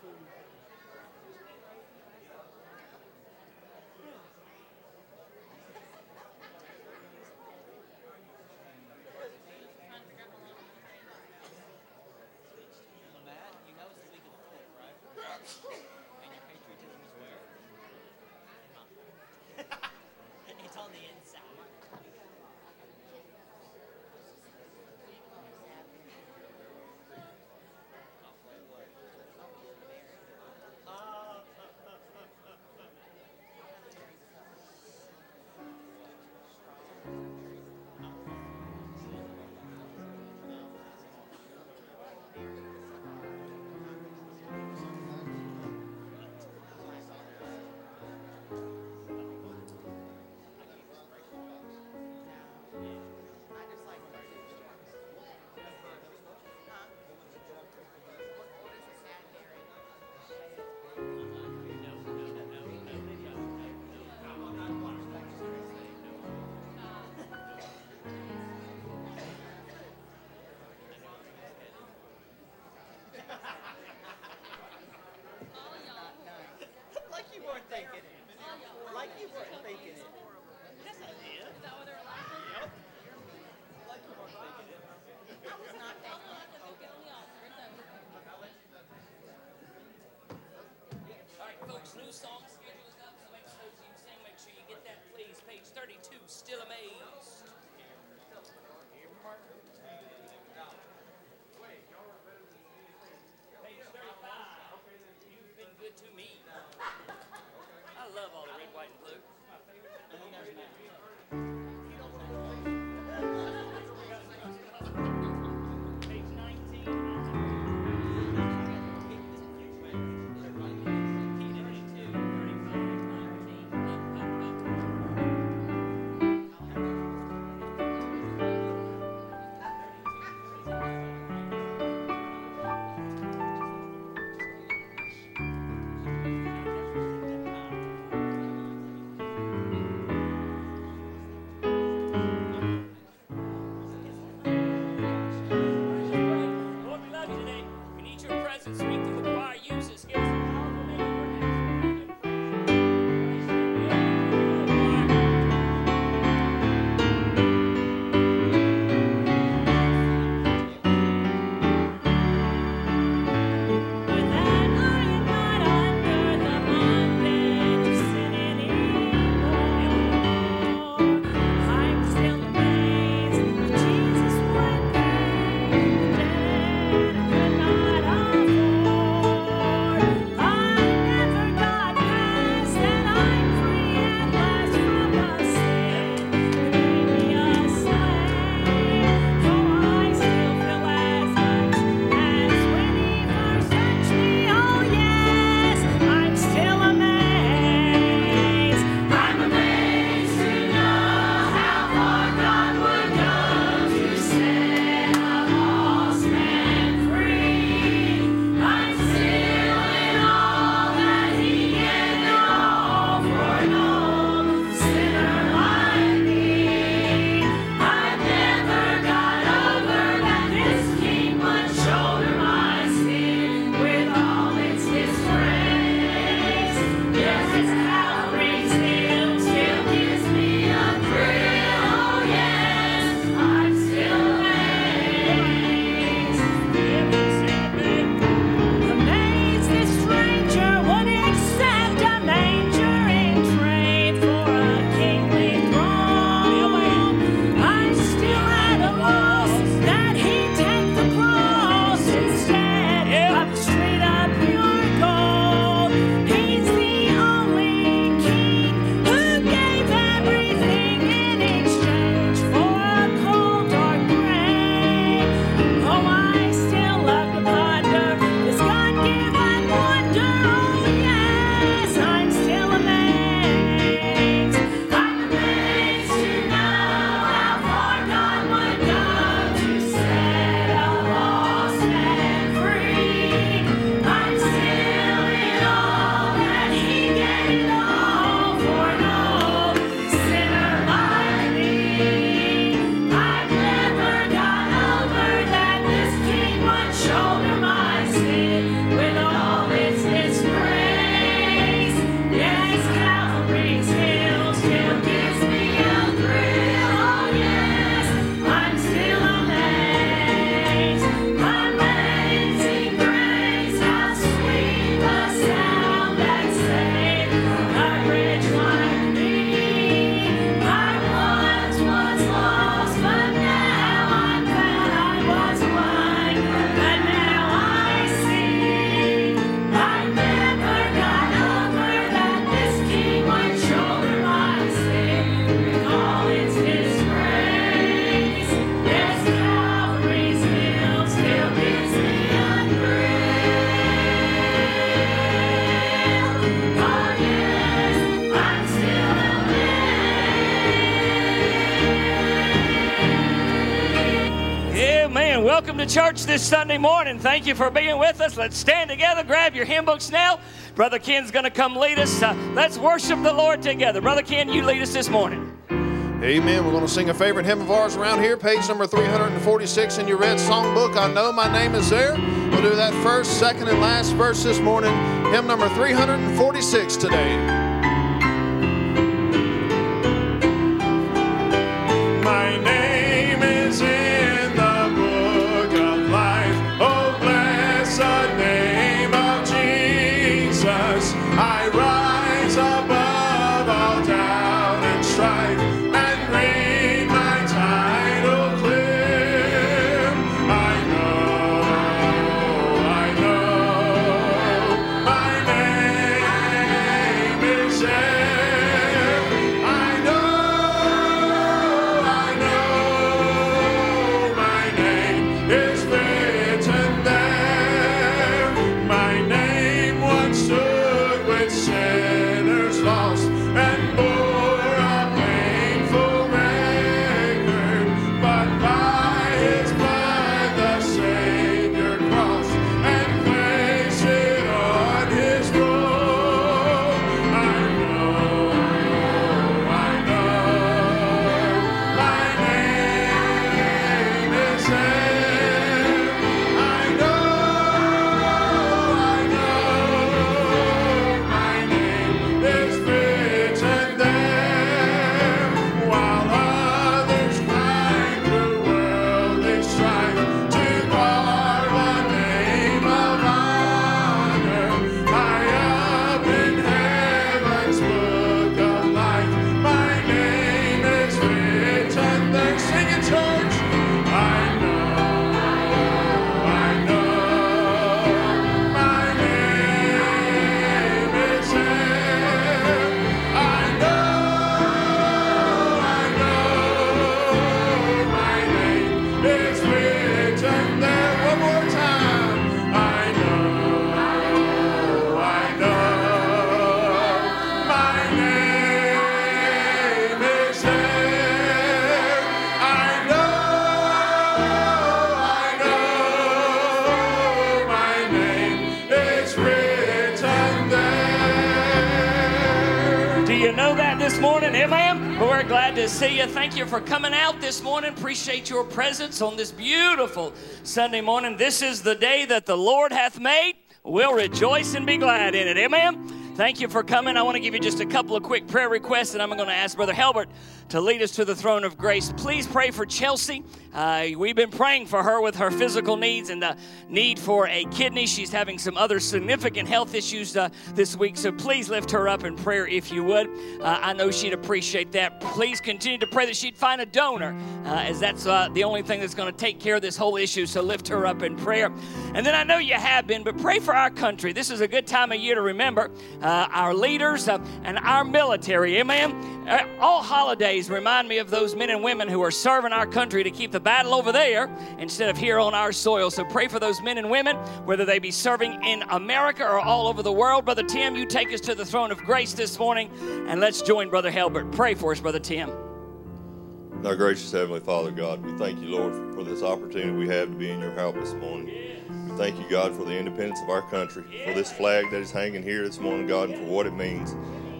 food. new song. Church this Sunday morning. Thank you for being with us. Let's stand together, grab your hymn books now. Brother Ken's going to come lead us. Uh, let's worship the Lord together. Brother Ken, you lead us this morning. Amen. We're going to sing a favorite hymn of ours around here, page number 346 in your red songbook. I know my name is there. We'll do that first, second, and last verse this morning. Hymn number 346 today. See you. Thank you for coming out this morning. Appreciate your presence on this beautiful Sunday morning. This is the day that the Lord hath made. We'll rejoice and be glad in it. Amen. Thank you for coming. I want to give you just a couple of quick prayer requests, and I'm going to ask Brother Helbert to lead us to the throne of grace. Please pray for Chelsea. Uh, we've been praying for her with her physical needs and the need for a kidney. She's having some other significant health issues uh, this week, so please lift her up in prayer if you would. Uh, I know she'd appreciate that. Please continue to pray that she'd find a donor, uh, as that's uh, the only thing that's going to take care of this whole issue, so lift her up in prayer. And then I know you have been, but pray for our country. This is a good time of year to remember uh, our leaders and our military. Amen. all holidays remind me of those men and women who are serving our country to keep the battle over there instead of here on our soil. So pray for those men and women, whether they be serving in America or all over the world. Brother Tim, you take us to the throne of grace this morning, and let's join Brother Helbert. Pray for us, Brother Tim. Our gracious Heavenly Father, God, we thank you, Lord, for this opportunity we have to be in your help this morning. We thank you, God, for the independence of our country, for this flag that is hanging here this morning, God, and for what it means.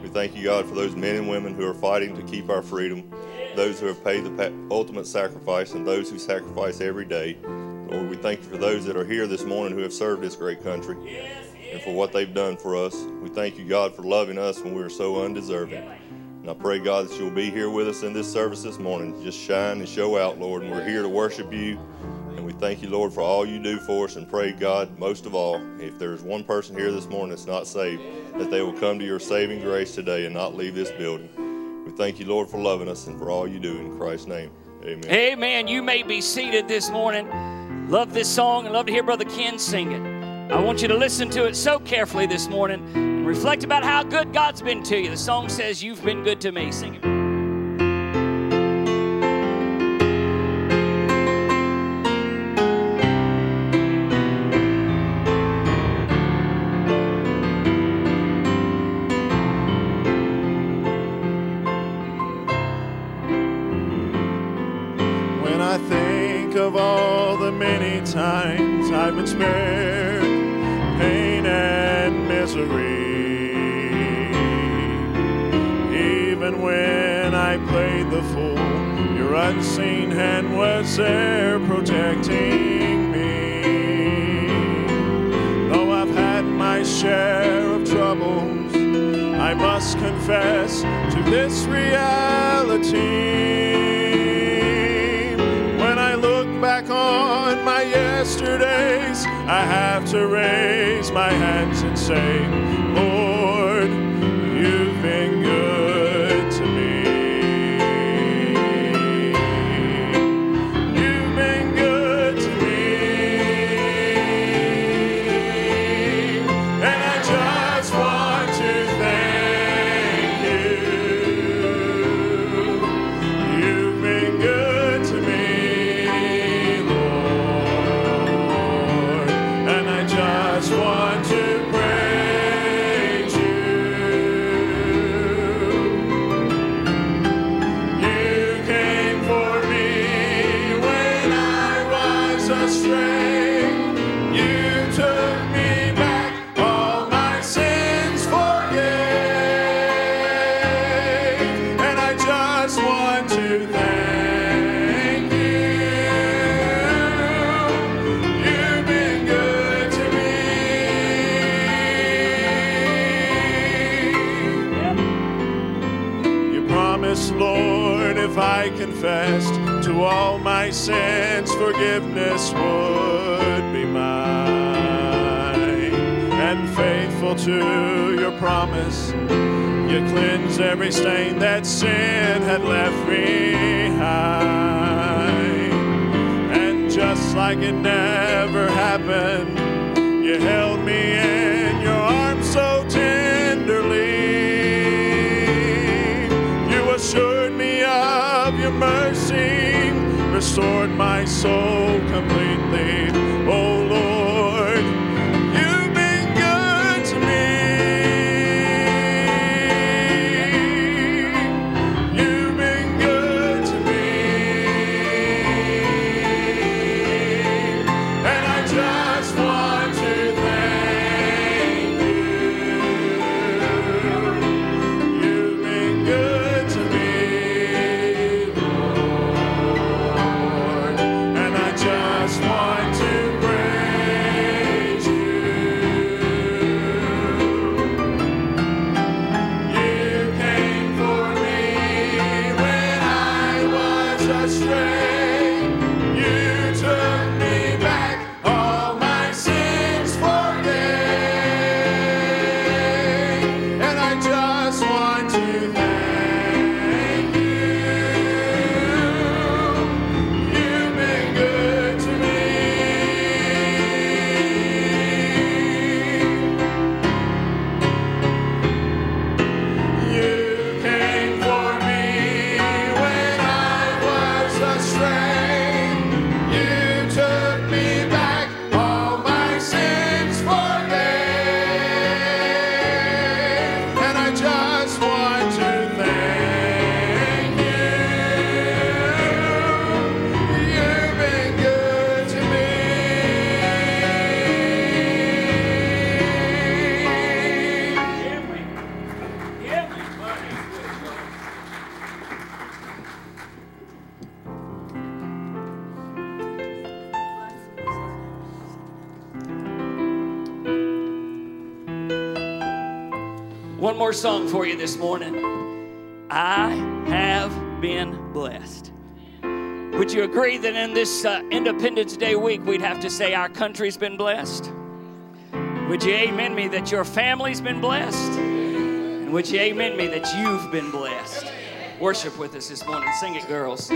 We thank you, God, for those men and women who are fighting to keep our freedom those who have paid the ultimate sacrifice and those who sacrifice every day. Lord, we thank you for those that are here this morning who have served this great country and for what they've done for us. We thank you, God, for loving us when we are so undeserving. And I pray, God, that you'll be here with us in this service this morning. Just shine and show out, Lord. And we're here to worship you. And we thank you, Lord, for all you do for us. And pray, God, most of all, if there's one person here this morning that's not saved, that they will come to your saving grace today and not leave this building. We thank you, Lord, for loving us and for all you do in Christ's name. Amen. Amen. You may be seated this morning. Love this song and love to hear Brother Ken sing it. I want you to listen to it so carefully this morning and reflect about how good God's been to you. The song says, You've been good to me. Sing it. I've been spared pain and misery. Even when I played the fool, your unseen hand was there protecting me. Though I've had my share of troubles, I must confess to this reality. I have to raise my hands and say, Lord, faithful to your promise, you cleansed every stain that sin had left behind. And just like it never happened, you held me in your arms so tenderly. You assured me of your mercy, restored my soul completely. Oh Lord, you this morning. I have been blessed. Would you agree that in this uh, Independence Day week, we'd have to say our country's been blessed? Would you amen me that your family's been blessed? And would you amen me that you've been blessed? Worship with us this morning. Sing it, girls.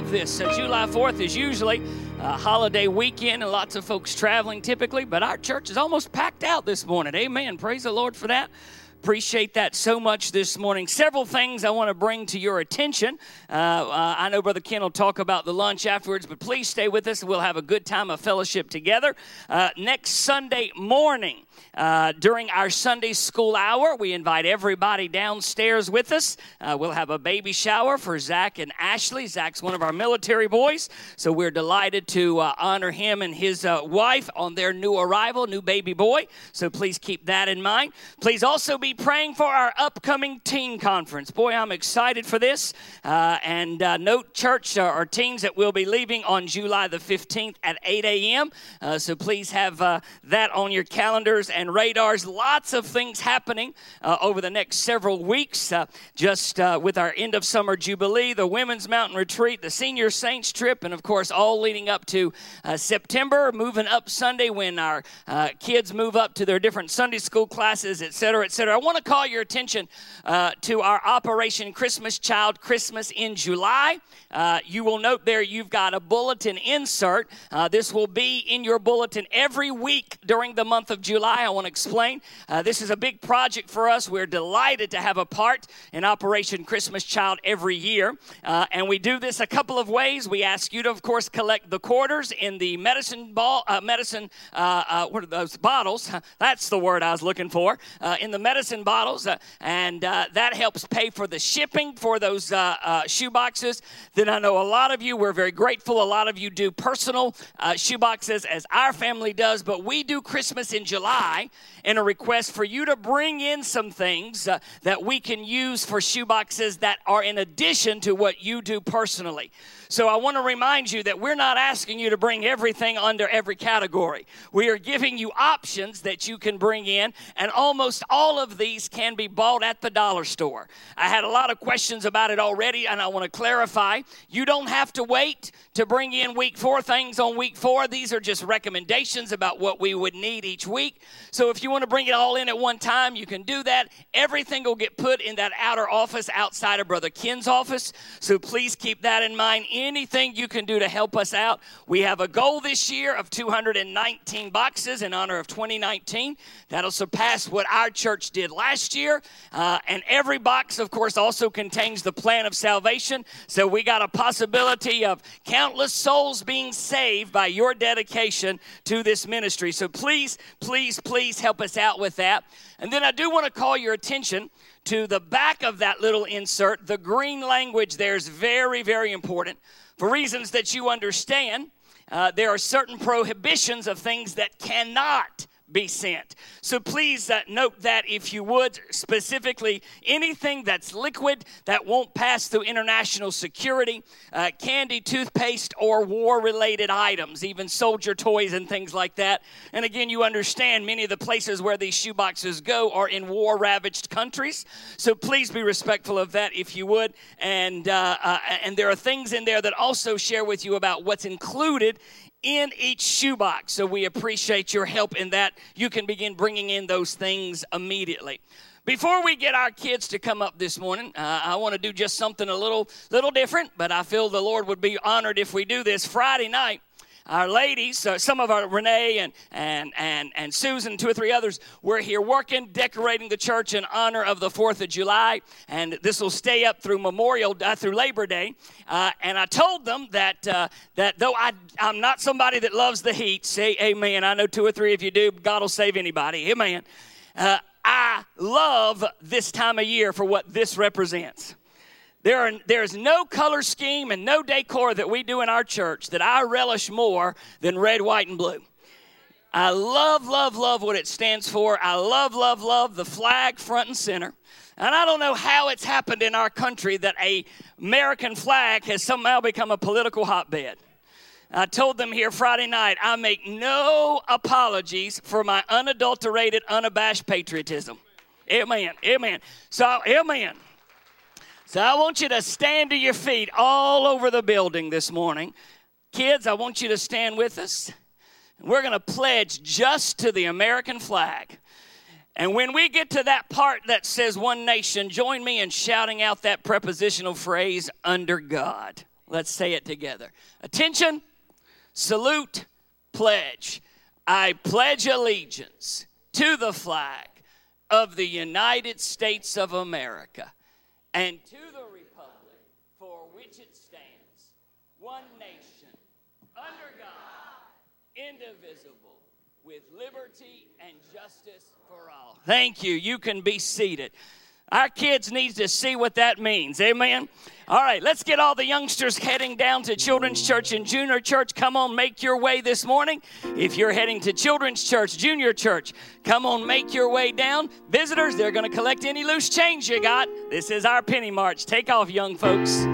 Love this. Uh, July 4th is usually a holiday weekend and lots of folks traveling typically, but our church is almost packed out this morning. Amen. Praise the Lord for that. Appreciate that so much this morning. Several things I want to bring to your attention. Uh, uh, I know Brother Ken will talk about the lunch afterwards, but please stay with us. We'll have a good time of fellowship together. Uh, next Sunday morning, uh, during our Sunday school hour, we invite everybody downstairs with us. Uh, we'll have a baby shower for Zach and Ashley. Zach's one of our military boys, so we're delighted to uh, honor him and his uh, wife on their new arrival, new baby boy. So please keep that in mind. Please also be praying for our upcoming teen conference. Boy, I'm excited for this. Uh, and note, church, uh, our teens that will be leaving on July the 15th at 8 a.m. So please have that on your calendars and radars. Lots of things happening uh, over the next several weeks. just with our end of summer jubilee, the Women's Mountain Retreat, the Senior Saints trip, and of course, all leading up to September, moving up Sunday when our kids move up to their different Sunday school classes, et cetera, et cetera. I want to call your attention uh, to our Operation Christmas Child Christmas in July. Uh, you will note there you've got a bulletin insert. Uh, this will be in your bulletin every week during the month of July. I want to explain. Uh, this is a big project for us. We're delighted to have a part in Operation Christmas Child every year. Uh, and we do this a couple of ways. We ask you to, of course, collect the quarters in the medicine ball, uh, medicine, what are those bottles? That's the word I was looking for. in the medicine bottles. and that helps pay for the shipping for those shoe boxes then I know a lot of you, we're very grateful. A lot of you do personal uh, shoeboxes as our family does, but we do Christmas in July and a request for you to bring in some things uh, that we can use for shoeboxes that are in addition to what you do personally. So I want to remind you that we're not asking you to bring everything under every category. We are giving you options that you can bring in, and almost all of these can be bought at the dollar store. I had a lot of questions about it already, and I want to clarify. You don't have to wait to bring in week four things on week four. These are just recommendations about what we would need each week. So if you want to bring it all in at one time, you can do that. Everything will get put in that outer office outside of Brother Ken's office. So please keep that in mind anything you can do to help us out. We have a goal this year of 219 boxes in honor of 2019. That'll surpass what our church did last year. Uh, and every box, of course, also contains the plan of salvation. So we got a possibility of countless souls being saved by your dedication to this ministry. So please, please, please help us out with that. And then I do want to call your attention to the back of that little insert. The green language there is very, very important for reasons that you understand. Uh, there are certain prohibitions of things that cannot be sent. So please uh, note that if you would, specifically anything that's liquid that won't pass through international security, uh, candy, toothpaste, or war related items, even soldier toys and things like that. And again, you understand many of the places where these shoeboxes go are in war ravaged countries. So please be respectful of that if you would. And, uh, uh and there are things in there that also share with you about what's included in each shoebox. So we appreciate your help in that. You can begin bringing in those things immediately. Before we get our kids to come up this morning, uh, I want to do just something a little little different, but I feel the Lord would be honored if we do this Friday night our ladies, uh, some of our Renee and, and, and, and Susan, two or three others, were here working, decorating the church in honor of the 4th of July. And this will stay up through Memorial, uh, through Labor Day. Uh, and I told them that, uh, that though I, I'm not somebody that loves the heat, say amen. I know two or three of you do. God will save anybody. Amen. Uh, I love this time of year for what this represents. There are, there's no color scheme and no decor that we do in our church that I relish more than red, white, and blue. I love, love, love what it stands for. I love, love, love the flag front and center. And I don't know how it's happened in our country that a American flag has somehow become a political hotbed. I told them here Friday night, I make no apologies for my unadulterated, unabashed patriotism. Amen. Amen. So, amen. So I want you to stand to your feet all over the building this morning. Kids, I want you to stand with us. We're going to pledge just to the American flag. And when we get to that part that says one nation, join me in shouting out that prepositional phrase, under God. Let's say it together. Attention, salute, pledge. I pledge allegiance to the flag of the United States of America and to the republic for which it stands, one nation, under God, indivisible, with liberty and justice for all. Thank you. You can be seated. Our kids need to see what that means. Amen. All right, let's get all the youngsters heading down to Children's Church and Junior Church. Come on, make your way this morning. If you're heading to Children's Church, Junior Church, come on, make your way down. Visitors, they're going to collect any loose change you got. This is our penny march. Take off, young folks.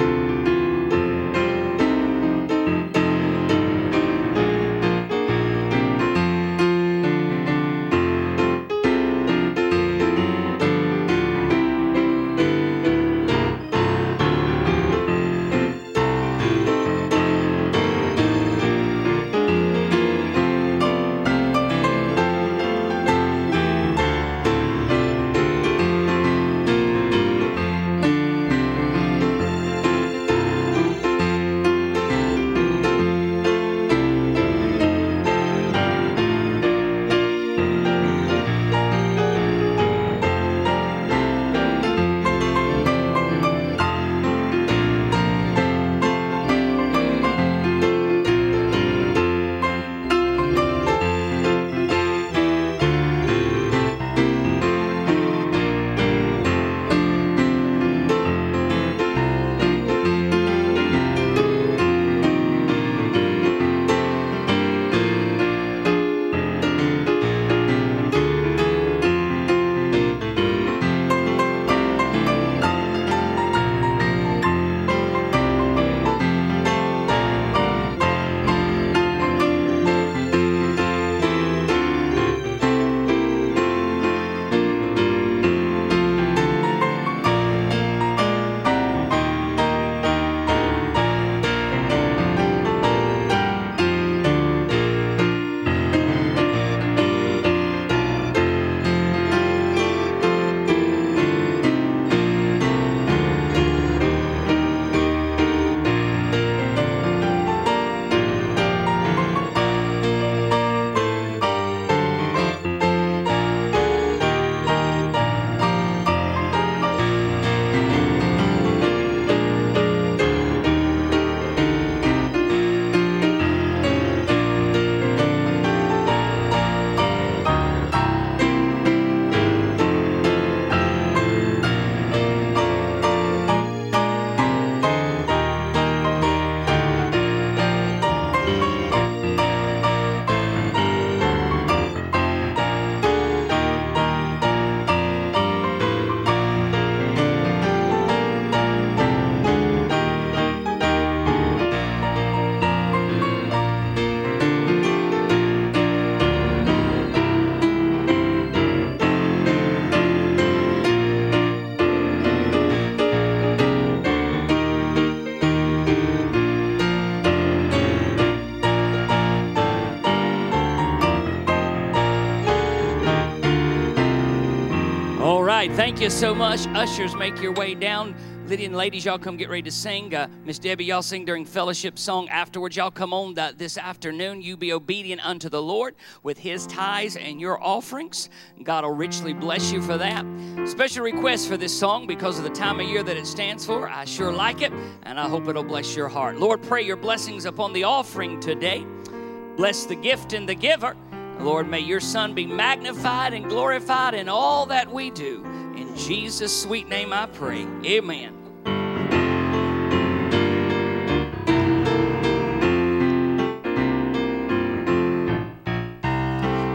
Thank you so much. Ushers, make your way down. Lydia and ladies, y'all come get ready to sing. Uh, Miss Debbie, y'all sing during fellowship song afterwards. Y'all come on that this afternoon. You be obedient unto the Lord with His tithes and your offerings. God will richly bless you for that. Special request for this song because of the time of year that it stands for. I sure like it, and I hope it'll bless your heart. Lord, pray your blessings upon the offering today. Bless the gift and the giver. Lord, may your Son be magnified and glorified in all that we do. Jesus' sweet name I pray. Amen.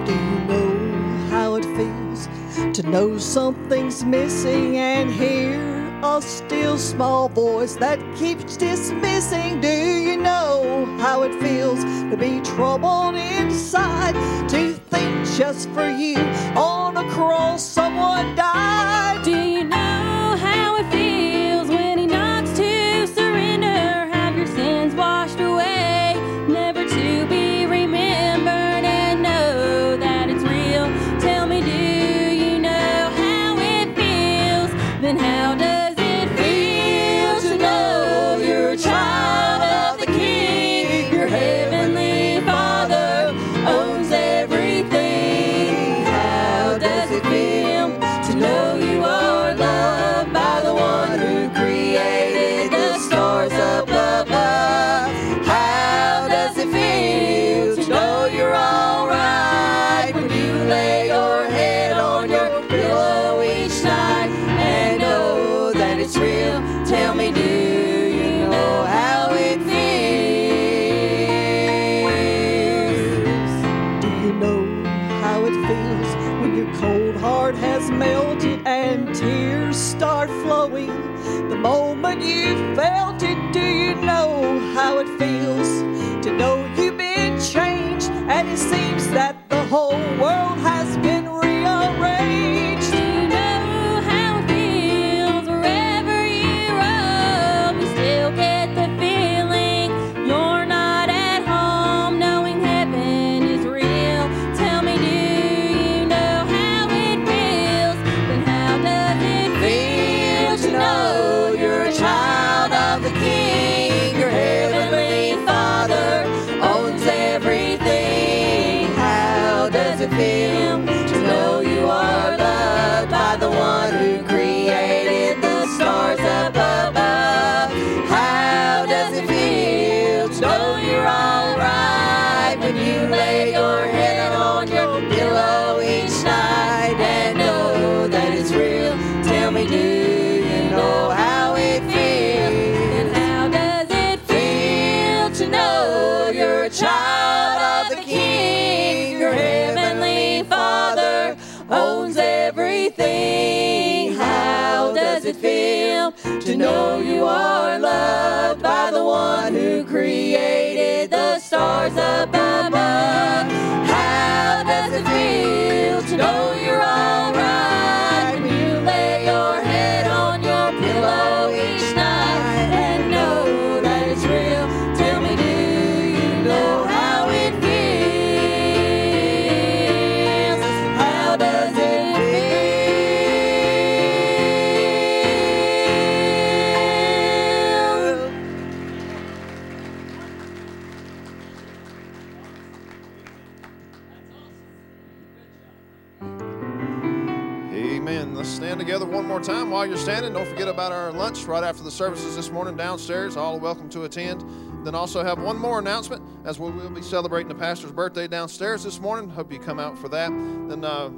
Do you know how it feels to know something's missing and hear a still small voice that keeps dismissing? Do you know how it feels to be troubled inside? To think just for you together one more time while you're standing. Don't forget about our lunch right after the services this morning downstairs. All welcome to attend. Then also have one more announcement as we will be celebrating the pastor's birthday downstairs this morning. Hope you come out for that. Then uh,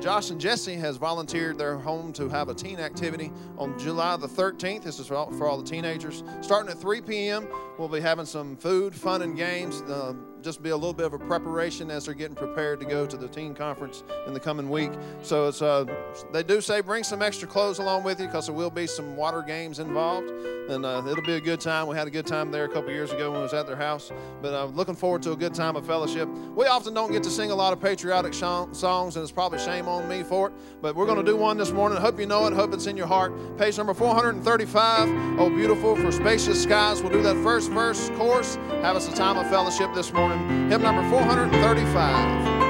Josh and Jesse has volunteered their home to have a teen activity on July the 13th. This is for all, for all the teenagers. Starting at 3 p.m., we'll be having some food, fun, and games. Uh, just be a little bit of a preparation as they're getting prepared to go to the teen conference in the coming week. So it's uh, they do say bring some extra clothes along with you because there will be some water games involved, and uh, it'll be a good time. We had a good time there a couple years ago when I was at their house, but I'm uh, looking forward to a good time of fellowship. We often don't get to sing a lot of patriotic song- songs, and it's probably shame on me for it, but we're going to do one this morning. Hope you know it. Hope it's in your heart. Page number 435. Oh, beautiful for spacious skies. We'll do that first verse chorus. Have us a time of fellowship this morning. Hymn number 435.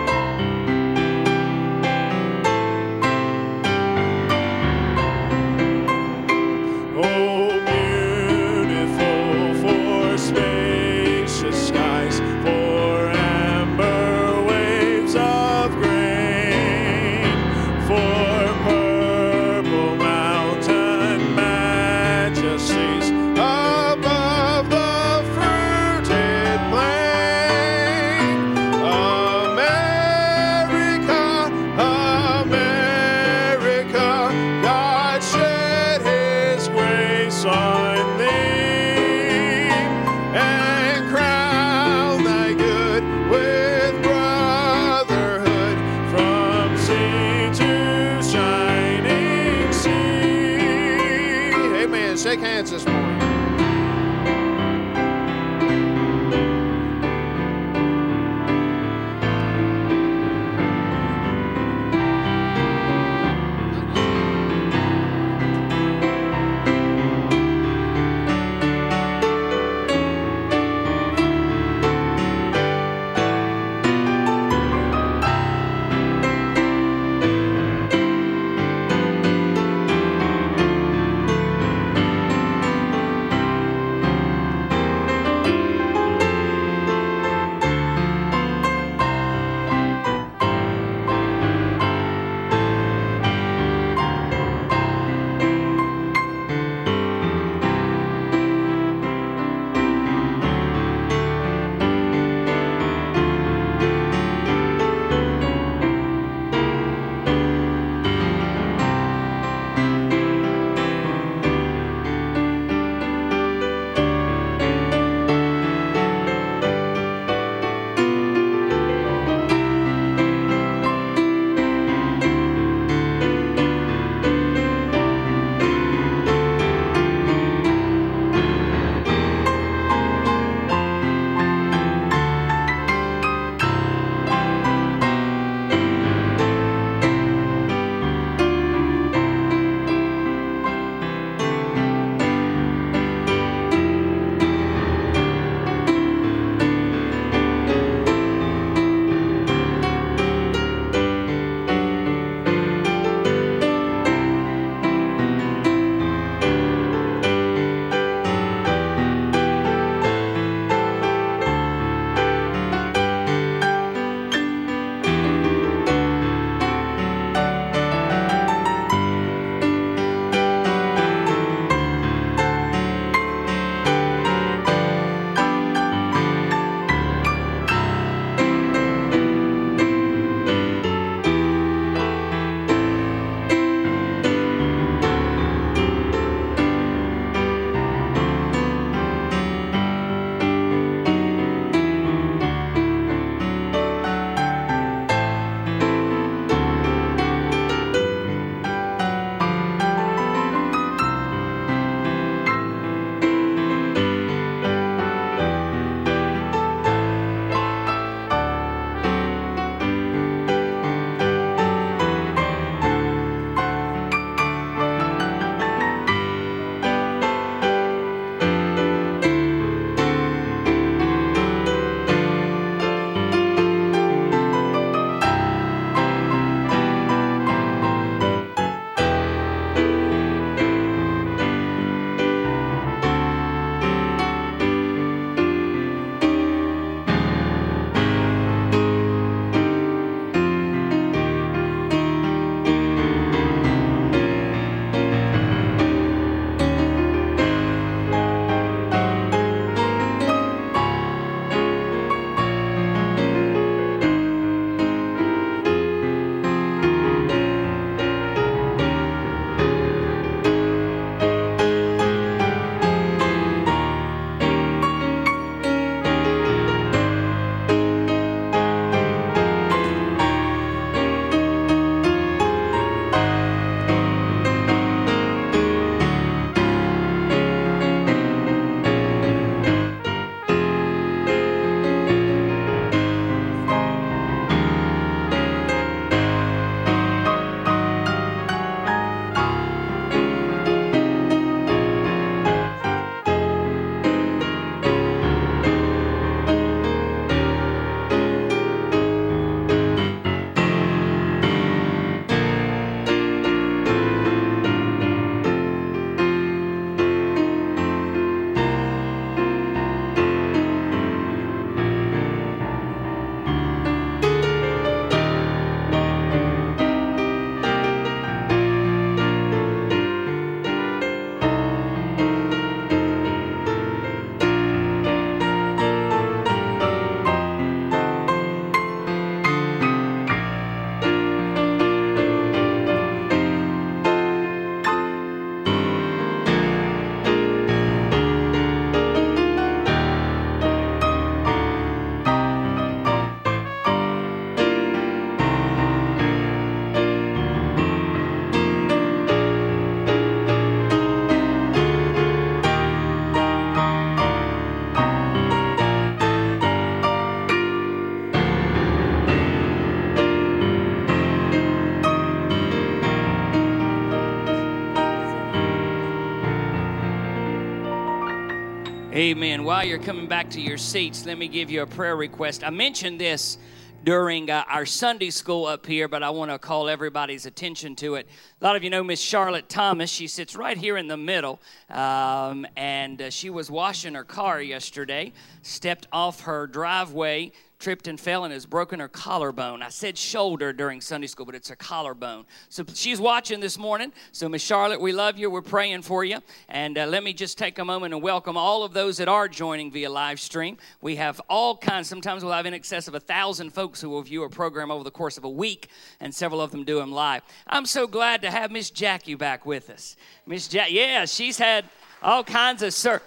While you're coming back to your seats, let me give you a prayer request. I mentioned this during uh, our Sunday school up here, but I want to call everybody's attention to it. A lot of you know Miss Charlotte Thomas. She sits right here in the middle, um, and uh, she was washing her car yesterday, stepped off her driveway, tripped and fell and has broken her collarbone. I said shoulder during Sunday school, but it's her collarbone. So she's watching this morning. So, Miss Charlotte, we love you. We're praying for you. And uh, let me just take a moment and welcome all of those that are joining via live stream. We have all kinds. Sometimes we'll have in excess of a thousand folks who will view a program over the course of a week, and several of them do them live. I'm so glad to have Miss Jackie back with us. Miss Jack, yeah, she's had all kinds of sir.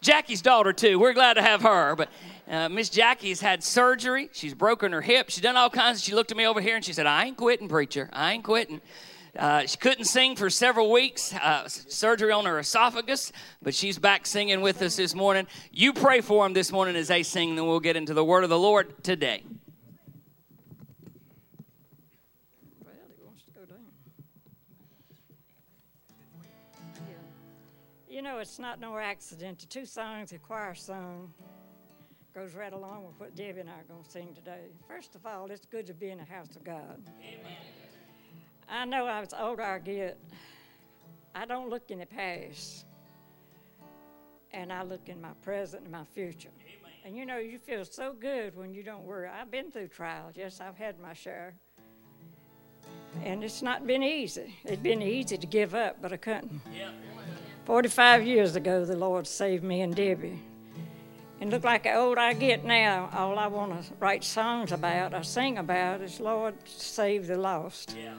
Jackie's daughter too. We're glad to have her, but uh, Miss Jackie's had surgery. She's broken her hip. She's done all kinds. She looked at me over here and she said, I ain't quitting, preacher. I ain't quitting. Uh, she couldn't sing for several weeks, uh, surgery on her esophagus, but she's back singing with us this morning. You pray for them this morning as they sing, then we'll get into the word of the Lord today. You know, it's not no accident. The two songs the choir sung goes right along with what Debbie and I are going to sing today. First of all, it's good to be in the house of God. Amen. I know as older I get, I don't look in the past, and I look in my present and my future. Amen. And you know, you feel so good when you don't worry. I've been through trials. Yes, I've had my share. And it's not been easy. It's been easy to give up, but I couldn't. Yeah. 45 years ago, the Lord saved me and Debbie. And look like the old I get now, all I want to write songs about, I sing about, is Lord, save the lost. Yeah.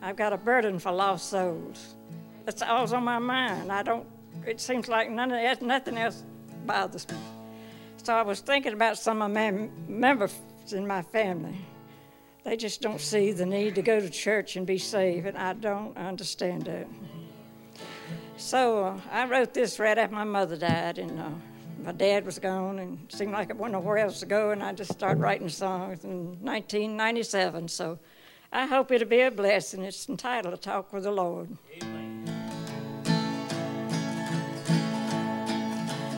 I've got a burden for lost souls. That's all's on my mind. I don't, it seems like none of that, nothing else bothers me. So I was thinking about some of my members in my family. They just don't see the need to go to church and be saved, and I don't understand that. So uh, I wrote this right after my mother died, and uh, my dad was gone, and it seemed like I wasn't nowhere else to go, and I just started writing songs in 1997. So I hope it'll be a blessing. It's entitled "A Talk with the Lord." Amen.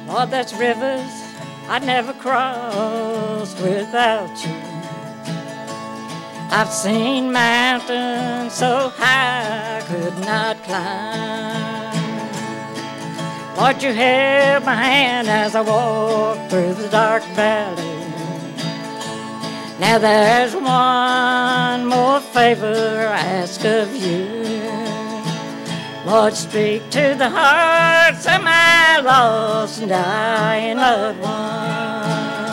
Lord, that's rivers I'd never crossed without you. I've seen mountains so high I could not climb. Lord, you held my hand as I walked through the dark valley. Now there's one more favor I ask of you. Lord, speak to the hearts of my lost and dying loved ones.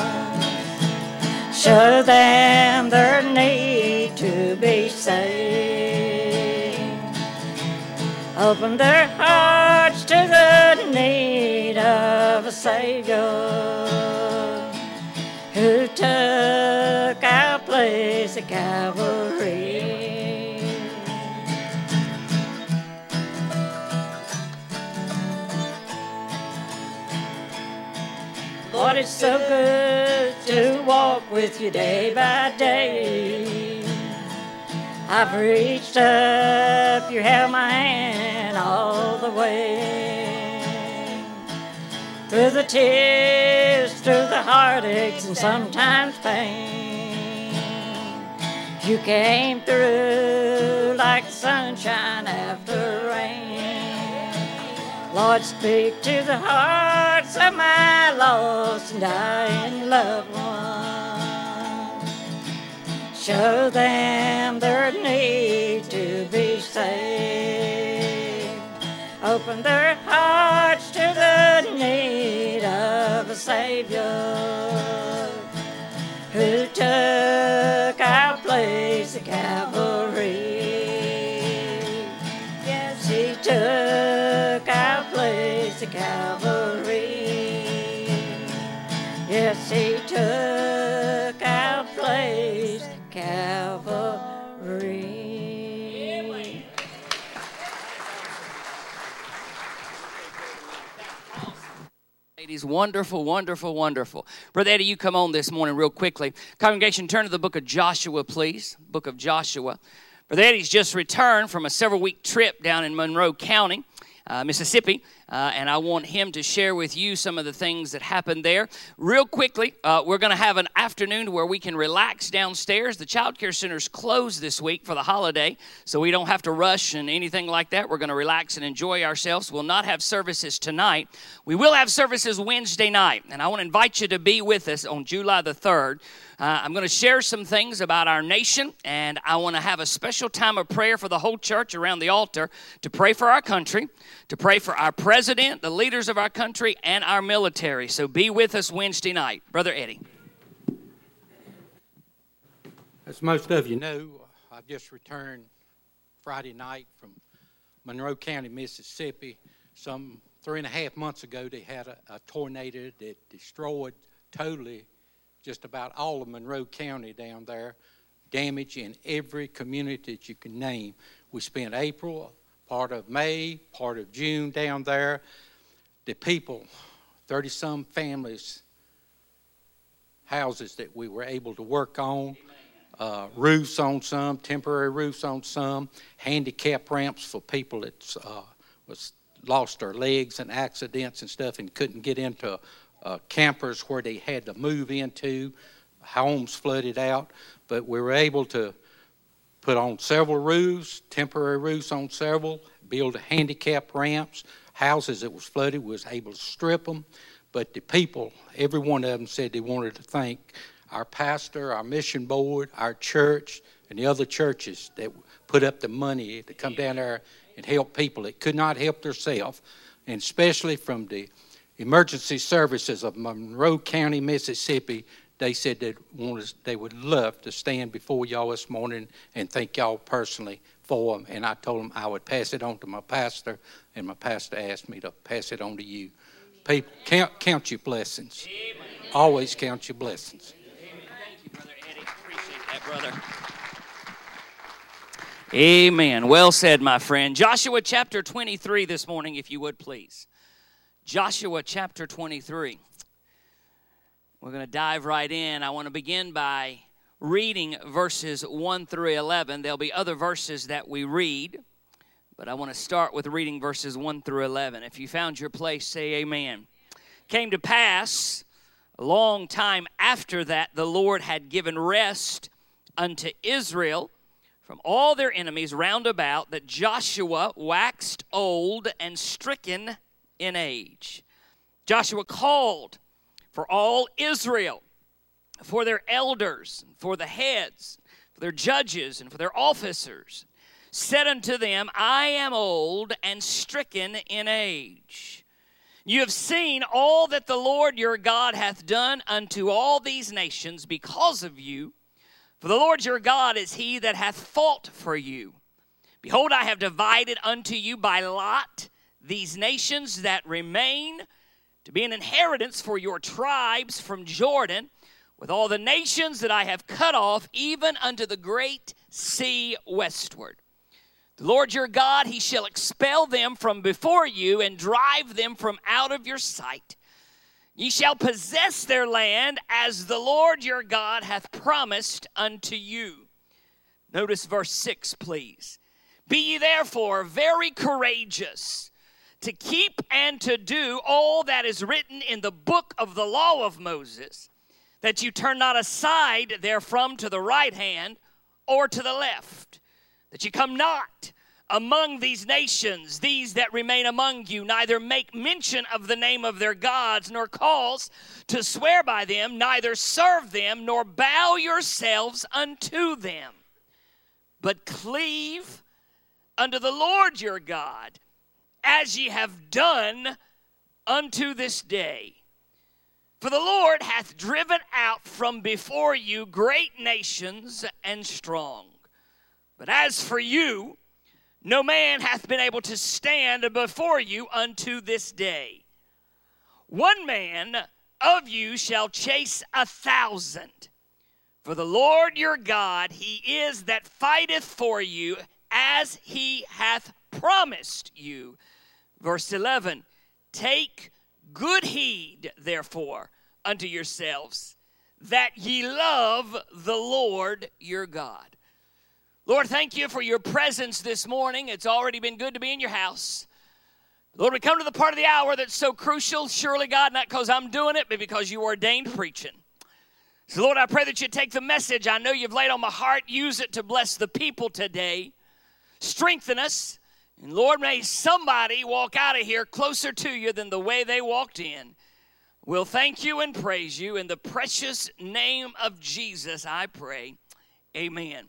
Show them their need to be saved. Open their hearts to the need of a Savior who took our place at Calvary. Lord, it's so good to walk with you day by day. I've reached up, you held my hand all the way. Through the tears, through the heartaches, and sometimes pain. You came through like sunshine after rain. Lord, speak to the hearts of my lost and dying loved ones. Show them their need to be saved. Open their hearts to the need of a Savior who took our place at Calvary. Yes, He took our place at Calvary. Wonderful, wonderful, wonderful. Brother Eddie, you come on this morning real quickly. Congregation, turn to the book of Joshua, please. Book of Joshua. Brother Eddie's just returned from a several week trip down in Monroe County, uh, Mississippi. Uh, and I want him to share with you some of the things that happened there. Real quickly, uh, we're going to have an afternoon where we can relax downstairs. The child care center's closed this week for the holiday, so we don't have to rush and anything like that. We're going to relax and enjoy ourselves. We'll not have services tonight. We will have services Wednesday night, and I want to invite you to be with us on July the 3rd. Uh, I'm going to share some things about our nation, and I want to have a special time of prayer for the whole church around the altar to pray for our country, to pray for our president, the leaders of our country, and our military. So be with us Wednesday night. Brother Eddie. As most of you know, I just returned Friday night from Monroe County, Mississippi. Some three and a half months ago, they had a, a tornado that destroyed totally just about all of Monroe County down there, damage in every community that you can name. We spent April, part of May, part of June down there. The people, 30 some families, houses that we were able to work on, uh, roofs on some, temporary roofs on some, handicap ramps for people that uh, was lost their legs in accidents and stuff and couldn't get into uh, campers where they had to move into, homes flooded out, but we were able to put on several roofs, temporary roofs on several, build handicap ramps, houses that was flooded, was able to strip them. But the people, every one of them said they wanted to thank our pastor, our mission board, our church, and the other churches that put up the money to come down there and help people that could not help themselves, and especially from the emergency services of Monroe County, Mississippi, they said they wanted, they would love to stand before y'all this morning and thank y'all personally for them. And I told them I would pass it on to my pastor, and my pastor asked me to pass it on to you. People, count, count your blessings. Always count your blessings. Brother. Amen. Well said, my friend. Joshua chapter 23 this morning, if you would please. Joshua chapter 23. We're going to dive right in. I want to begin by reading verses 1 through 11. There'll be other verses that we read, but I want to start with reading verses 1 through 11. If you found your place, say amen. Came to pass a long time after that, the Lord had given rest unto Israel from all their enemies round about, that Joshua waxed old and stricken in age. Joshua called for all Israel, for their elders, for the heads, for their judges, and for their officers, said unto them, I am old and stricken in age. You have seen all that the Lord your God hath done unto all these nations because of you. For the Lord your God is he that hath fought for you. Behold, I have divided unto you by lot these nations that remain to be an inheritance for your tribes from Jordan, with all the nations that I have cut off, even unto the great sea westward. The Lord your God, he shall expel them from before you and drive them from out of your sight. Ye shall possess their land as the Lord your God hath promised unto you. Notice verse 6, please. Be ye therefore very courageous to keep and to do all that is written in the book of the law of Moses, that you turn not aside therefrom to the right hand or to the left, that you come not among these nations, these that remain among you, neither make mention of the name of their gods, nor cause to swear by them, neither serve them, nor bow yourselves unto them, but cleave unto the Lord your God as ye have done unto this day. For the Lord hath driven out from before you great nations and strong. But as for you, no man hath been able to stand before you unto this day. One man of you shall chase a thousand. For the Lord your God, he is that fighteth for you, as he hath promised you. Verse 11 Take good heed, therefore, unto yourselves, that ye love the Lord your God. Lord, thank you for your presence this morning. It's already been good to be in your house. Lord, we come to the part of the hour that's so crucial, surely, God, not because I'm doing it, but because you ordained preaching. So, Lord, I pray that you take the message I know you've laid on my heart, use it to bless the people today, strengthen us, and Lord, may somebody walk out of here closer to you than the way they walked in. We'll thank you and praise you. In the precious name of Jesus, I pray. Amen.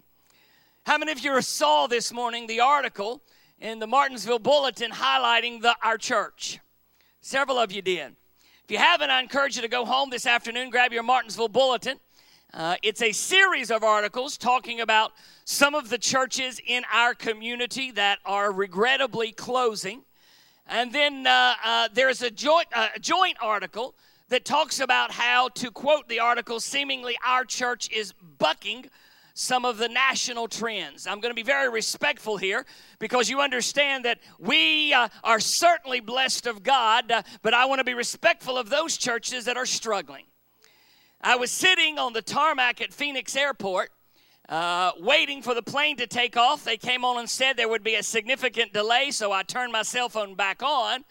How many of you saw this morning the article in the Martinsville Bulletin highlighting the, our church? Several of you did. If you haven't, I encourage you to go home this afternoon, grab your Martinsville Bulletin. Uh, it's a series of articles talking about some of the churches in our community that are regrettably closing. And then uh, uh, there's a joint, uh, joint article that talks about how, to quote the article, seemingly our church is bucking some of the national trends. I'm going to be very respectful here because you understand that we uh, are certainly blessed of God, uh, but I want to be respectful of those churches that are struggling. I was sitting on the tarmac at Phoenix Airport. Uh, waiting for the plane to take off. They came on and said there would be a significant delay, so I turned my cell phone back on.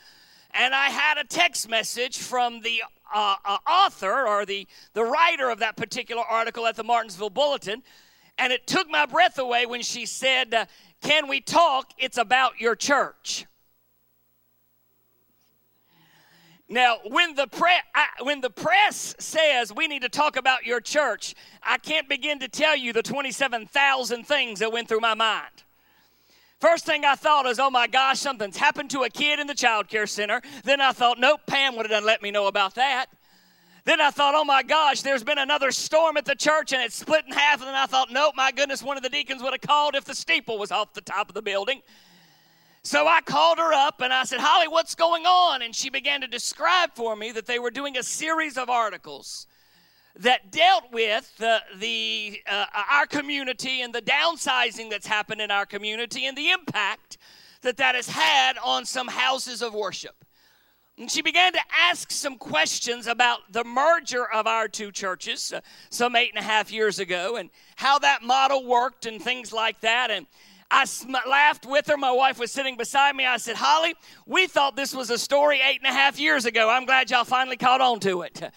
And I had a text message from the uh, uh, author or the, the writer of that particular article at the Martinsville Bulletin. And it took my breath away when she said, uh, Can we talk? It's about your church. Now, when the, pre- I, when the press says we need to talk about your church, I can't begin to tell you the 27,000 things that went through my mind. First thing I thought is, oh my gosh, something's happened to a kid in the child care center. Then I thought, nope, Pam would have done let me know about that. Then I thought, oh my gosh, there's been another storm at the church and it's split in half. And then I thought, nope, my goodness, one of the deacons would have called if the steeple was off the top of the building. So I called her up and I said, Holly, what's going on? And she began to describe for me that they were doing a series of articles that dealt with the, the uh, our community and the downsizing that's happened in our community and the impact that that has had on some houses of worship. And she began to ask some questions about the merger of our two churches uh, some eight and a half years ago and how that model worked and things like that. And I sm- laughed with her. My wife was sitting beside me. I said, Holly, we thought this was a story eight and a half years ago. I'm glad y'all finally caught on to it.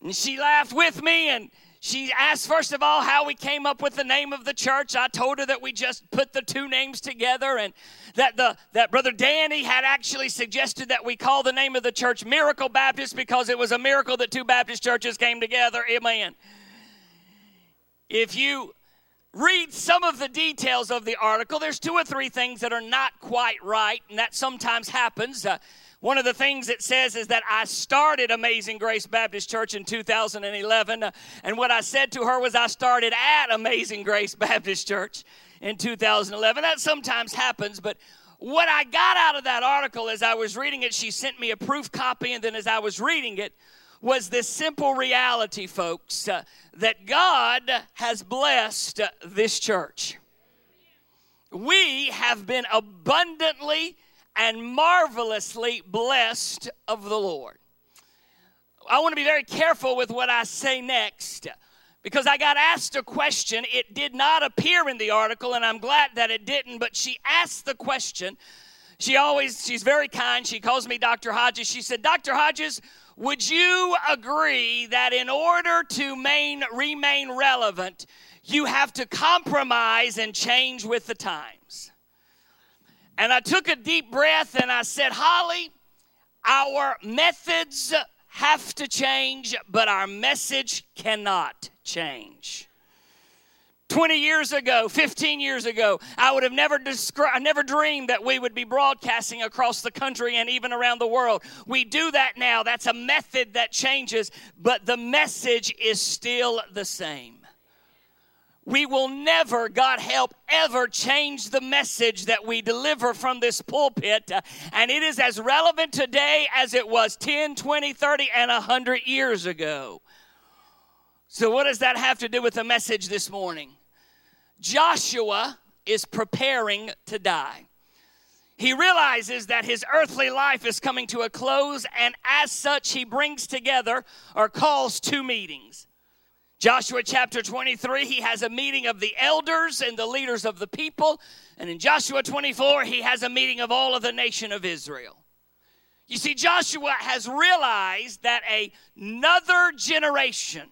And she laughed with me and she asked, first of all, how we came up with the name of the church. I told her that we just put the two names together and that, the, that Brother Danny had actually suggested that we call the name of the church Miracle Baptist because it was a miracle that two Baptist churches came together. Amen. If you read some of the details of the article, there's two or three things that are not quite right, and that sometimes happens. Uh, one of the things it says is that I started Amazing Grace Baptist Church in 2011. Uh, and what I said to her was I started at Amazing Grace Baptist Church in 2011. That sometimes happens, but what I got out of that article as I was reading it, she sent me a proof copy, and then as I was reading it, was this simple reality, folks, uh, that God has blessed uh, this church. We have been abundantly and marvelously blessed of the Lord. I want to be very careful with what I say next because I got asked a question. It did not appear in the article, and I'm glad that it didn't, but she asked the question. She always, she's very kind. She calls me Dr. Hodges. She said, Dr. Hodges, would you agree that in order to main, remain relevant, you have to compromise and change with the times? And I took a deep breath and I said, Holly, our methods have to change, but our message cannot change. 20 years ago, 15 years ago, I would have never descri- I never dreamed that we would be broadcasting across the country and even around the world. We do that now. That's a method that changes, but the message is still the same. We will never, God help, ever change the message that we deliver from this pulpit. Uh, and it is as relevant today as it was 10, 20, 30, and 100 years ago. So, what does that have to do with the message this morning? Joshua is preparing to die. He realizes that his earthly life is coming to a close, and as such, he brings together or calls two meetings Joshua chapter 23, he has a meeting of the elders and the leaders of the people. And in Joshua 24, he has a meeting of all of the nation of Israel. You see, Joshua has realized that another generation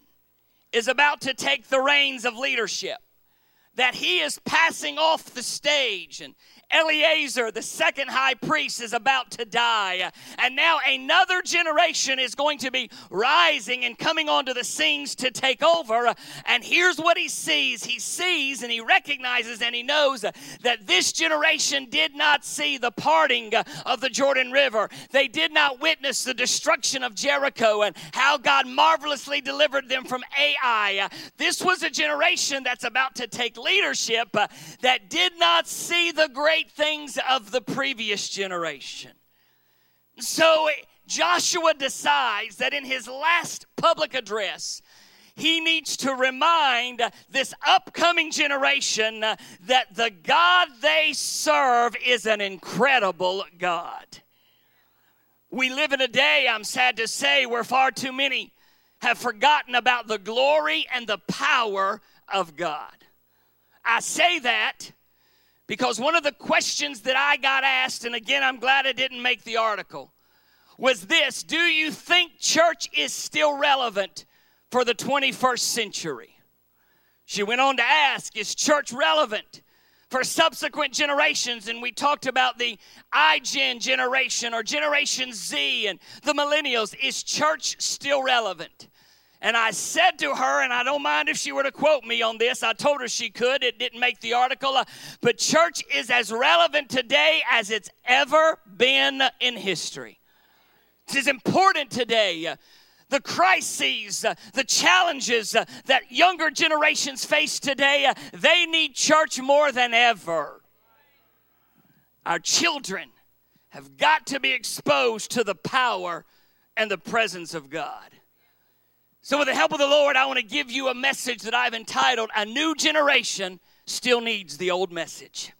is about to take the reins of leadership, that he is passing off the stage and Eleazar, the second high priest, is about to die. And now another generation is going to be rising and coming onto the scenes to take over. And here's what he sees he sees and he recognizes and he knows that this generation did not see the parting of the Jordan River. They did not witness the destruction of Jericho and how God marvelously delivered them from Ai. This was a generation that's about to take leadership uh, that did not see the great things of the previous generation. So eh, Joshua decides that in his last public address, he needs to remind uh, this upcoming generation uh, that the God they serve is an incredible God. We live in a day, I'm sad to say, where far too many have forgotten about the glory and the power of God. I say that because one of the questions that I got asked, and again, I'm glad I didn't make the article, was this Do you think church is still relevant for the 21st century? She went on to ask, Is church relevant for subsequent generations? And we talked about the iGen generation or Generation Z and the millennials. Is church still relevant? And I said to her, and I don't mind if she were to quote me on this, I told her she could. It didn't make the article. Uh, but church is as relevant today as it's ever been in history. It is important today. Uh, the crises, uh, the challenges that younger generations face today, they need church more than ever. Our children have got to be exposed to the power and the presence of God. So, with the help of the Lord, I want to give you a message that I've entitled A New Generation Still Needs the Old Message.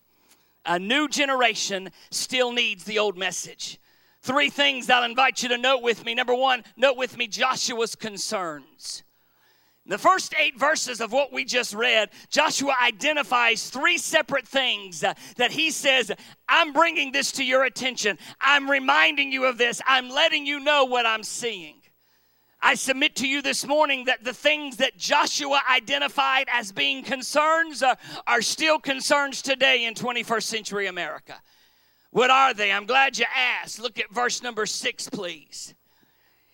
A new generation still needs the old message. Three things I'll invite you to note with me. Number one, note with me Joshua's concerns. the first eight verses of what we just read, Joshua identifies three separate things that he says, I'm bringing this to your attention. I'm reminding you of this. I'm letting you know what I'm seeing. I submit to you this morning that the things that Joshua identified as being concerns are, are still concerns today in 21st century America. What are they? I'm glad you asked. Look at verse number six, please.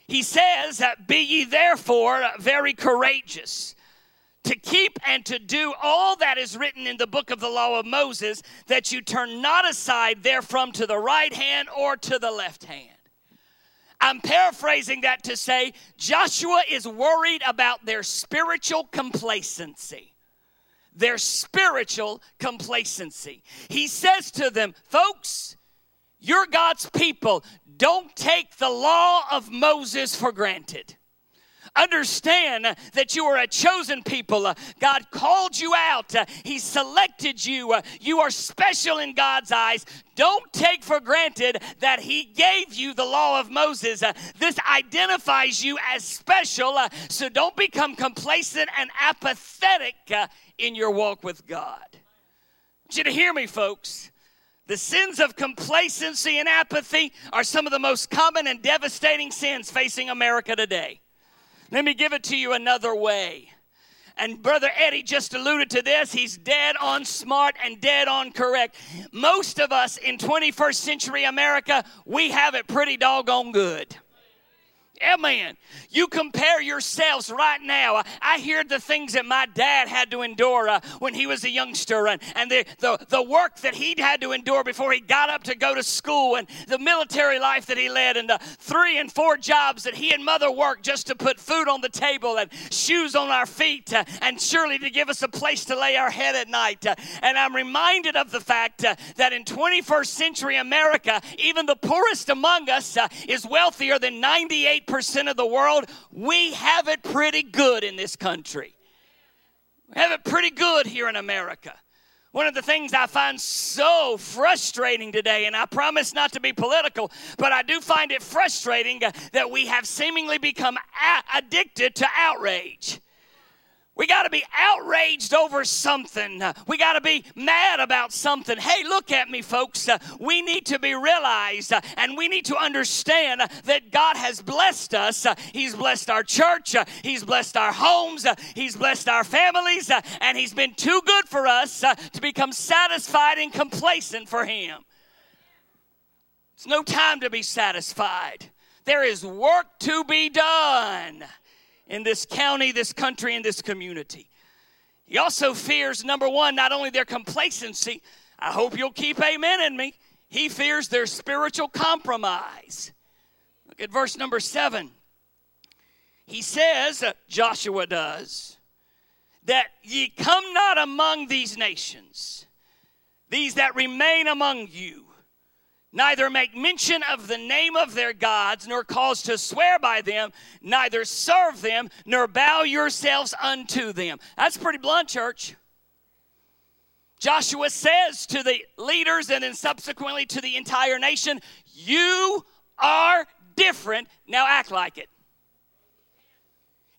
He says, Be ye therefore very courageous to keep and to do all that is written in the book of the law of Moses, that you turn not aside therefrom to the right hand or to the left hand. I'm paraphrasing that to say Joshua is worried about their spiritual complacency. Their spiritual complacency. He says to them, folks, you're God's people. Don't take the law of Moses for granted. Understand that you are a chosen people. God called you out, He selected you. You are special in God's eyes. Don't take for granted that He gave you the law of Moses. This identifies you as special, so don't become complacent and apathetic in your walk with God. I want you to hear me, folks. The sins of complacency and apathy are some of the most common and devastating sins facing America today. Let me give it to you another way. And Brother Eddie just alluded to this. He's dead on smart and dead on correct. Most of us in 21st century America, we have it pretty doggone good. Amen. You compare yourselves right now. I hear the things that my dad had to endure uh, when he was a youngster and, and the, the, the work that he had to endure before he got up to go to school and the military life that he led and the three and four jobs that he and mother worked just to put food on the table and shoes on our feet uh, and surely to give us a place to lay our head at night. Uh, and I'm reminded of the fact uh, that in 21st century America, even the poorest among us uh, is wealthier than 98 percent of the world, we have it pretty good in this country. We have it pretty good here in America. One of the things I find so frustrating today, and I promise not to be political, but I do find it frustrating that we have seemingly become a- addicted to outrage. We got to be outraged over something. We got to be mad about something. Hey, look at me, folks. We need to be realized and we need to understand that God has blessed us. He's blessed our church. He's blessed our homes. He's blessed our families. And He's been too good for us to become satisfied and complacent for Him. It's no time to be satisfied. There is work to be done in this county, this country, and this community. He also fears, number one, not only their complacency, I hope you'll keep amen in me. He fears their spiritual compromise. Look at verse number seven. He says, uh, Joshua does, that ye come not among these nations, these that remain among you, neither make mention of the name of their gods, nor cause to swear by them, neither serve them, nor bow yourselves unto them. That's pretty blunt, church. Joshua says to the leaders and then subsequently to the entire nation, You are different. Now act like it.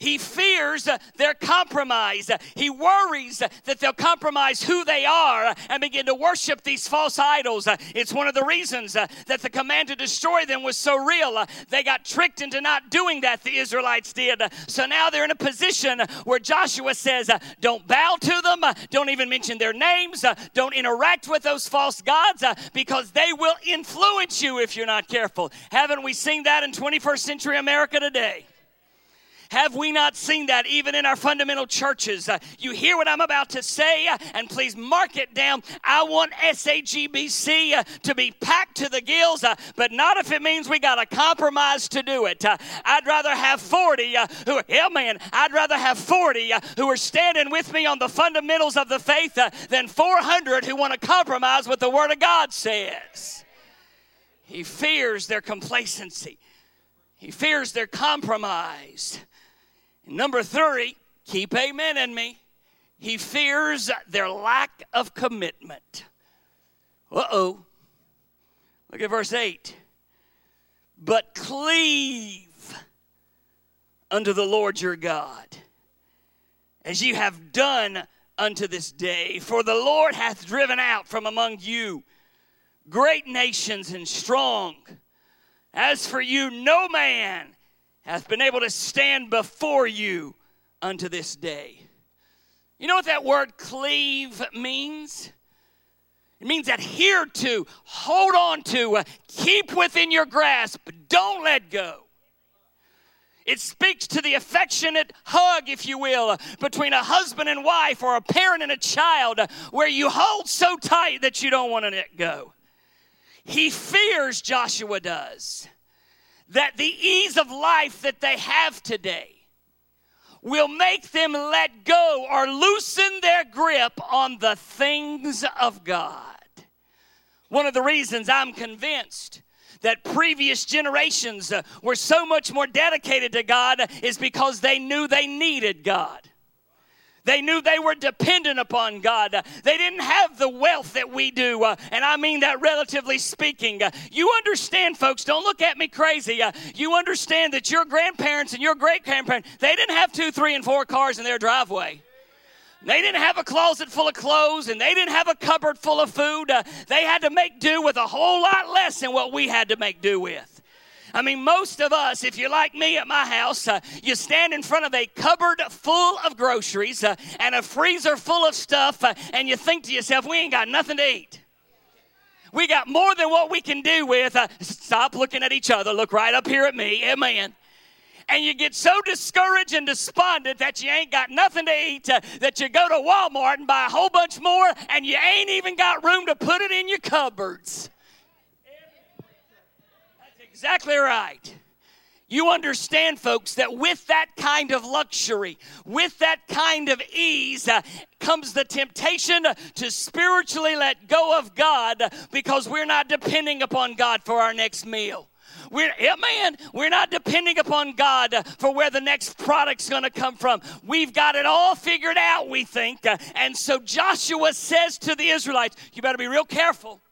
He fears their compromise. He worries that they'll compromise who they are and begin to worship these false idols. It's one of the reasons that the command to destroy them was so real. They got tricked into not doing that, the Israelites did. So now they're in a position where Joshua says, Don't bow to them, don't even mention their names, don't interact with those false gods because they will influence you if you're not careful. Haven't we seen that in 21st century America today? Have we not seen that even in our fundamental churches? Uh, you hear what I'm about to say, uh, and please mark it down. I want SAGBC uh, to be packed to the gills, uh, but not if it means we got to compromise to do it. Uh, I'd rather have 40 uh, who yeah, man, I'd rather have 40 uh, who are standing with me on the fundamentals of the faith than 400 who want to compromise what the Word of God says. He fears their complacency. He fears their compromise. Number three, keep amen in me. He fears their lack of commitment. Uh oh. Look at verse 8. But cleave unto the Lord your God, as you have done unto this day. For the Lord hath driven out from among you great nations and strong. As for you, no man hath been able to stand before you unto this day. You know what that word cleave means? It means adhere to, hold on to, uh, keep within your grasp, don't let go. It speaks to the affectionate hug, if you will, uh, between a husband and wife or a parent and a child, uh, where you hold so tight that you don't want to let go. He fears, Joshua does, that the ease of life that they have today will make them let go or loosen their grip on the things of God. One of the reasons I'm convinced that previous generations uh, were so much more dedicated to God is because they knew they needed God. They knew they were dependent upon God. They didn't have the wealth that we do, uh, and I mean that relatively speaking. Uh, You understand, folks, don't look at me crazy. Uh, You understand that your grandparents and your great grandparents, they didn't have two, three, and four cars in their driveway. They didn't have a closet full of clothes and they didn't have a cupboard full of food. They had to make do with a whole lot less than what we had to make do with. I mean, most of us, if you're like me at my house, uh, you stand in front of a cupboard full of groceries uh, and a freezer full of stuff, uh, and you think to yourself, we ain't got nothing to eat. We got more than what we can do with. Uh, stop looking at each other. Look right up here at me. Amen and you get so discouraged and despondent that you ain't got nothing to eat, uh, that you go to Walmart and buy a whole bunch more, and you ain't even got room to put it in your cupboards. Exactly right. You understand, folks, that with that kind of luxury, with that kind of ease, uh, comes the temptation to spiritually let go of God because we're not depending upon God for our next meal. We're, man, we're not depending upon God for where the next product's going to come from. We've got it all figured out, we think. And so Joshua says to the Israelites, You better be real careful.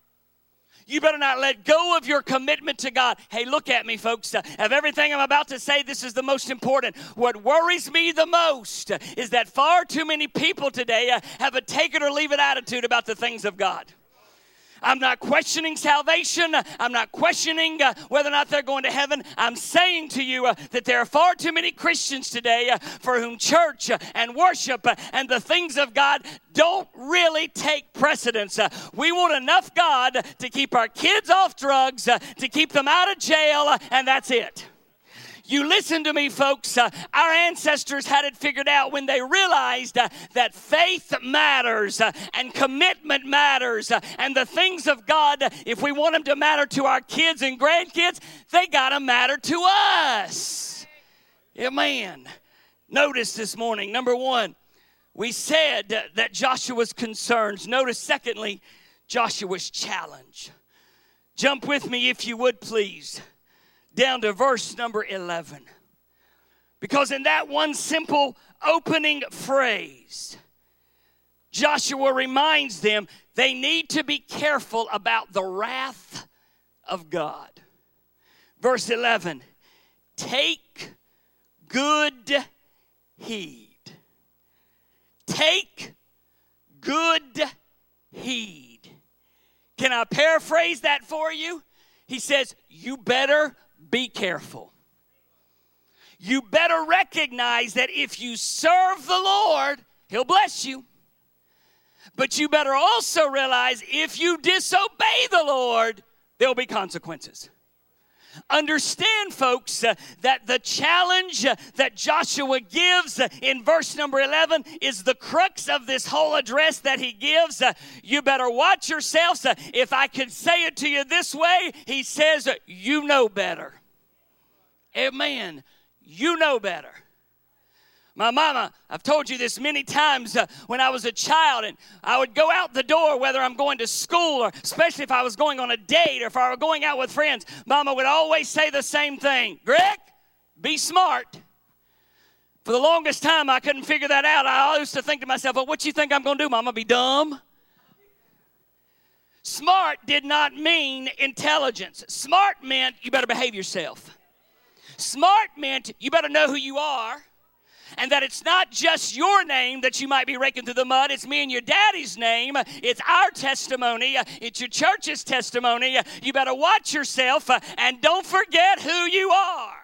You better not let go of your commitment to God. Hey, look at me, folks. Uh, of everything I'm about to say, this is the most important. What worries me the most is that far too many people today uh, have a take it or leave it attitude about the things of God. I'm not questioning salvation. I'm not questioning uh, whether or not they're going to heaven. I'm saying to you uh, that there are far too many Christians today uh, for whom church and worship and the things of God don't really take precedence. We want enough God to keep our kids off drugs, to keep them out of jail, and that's it. You listen to me, folks. Uh, our ancestors had it figured out when they realized uh, that faith matters uh, and commitment matters uh, and the things of God, if we want them to matter to our kids and grandkids, they got to matter to us. Amen. Notice this morning, number one, we said that Joshua's concerns. Notice, secondly, Joshua's challenge. Jump with me, if you would, please down to verse number 11. Because in that one simple opening phrase, Joshua reminds them they need to be careful about the wrath of God. Verse 11 Take good heed. Take good heed. Can I paraphrase that for you? He says, You better be careful. You better recognize that if you serve the Lord, He'll bless you. But you better also realize if you disobey the Lord, there'll be consequences. Understand, folks, uh, that the challenge uh, that Joshua gives uh, in verse number 11 is the crux of this whole address that he gives. Uh, you better watch yourselves. Uh, if I could say it to you this way, he says, uh, You know better. Amen. You know better. My mama, I've told you this many times uh, when I was a child, and I would go out the door, whether I'm going to school or especially if I was going on a date or if I were going out with friends. Mama would always say the same thing Greg, be smart. For the longest time, I couldn't figure that out. I used to think to myself, well, what you think I'm going to do, Mama? Be dumb? Smart did not mean intelligence. Smart meant you better behave yourself. Smart meant you better know who you are and that it's not just your name that you might be raking through the mud. It's me and your daddy's name. It's our testimony. It's your church's testimony. You better watch yourself uh, and don't forget who you are.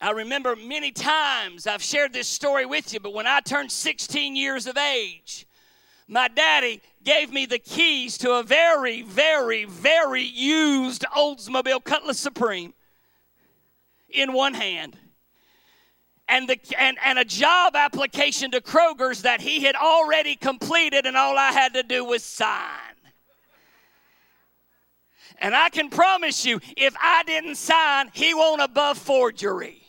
I remember many times I've shared this story with you, but when I turned 16 years of age, my daddy gave me the keys to a very, very, very used Oldsmobile Cutlass Supreme in one hand and, the, and, and a job application to Kroger's that he had already completed, and all I had to do was sign. And I can promise you, if I didn't sign, he won't above forgery.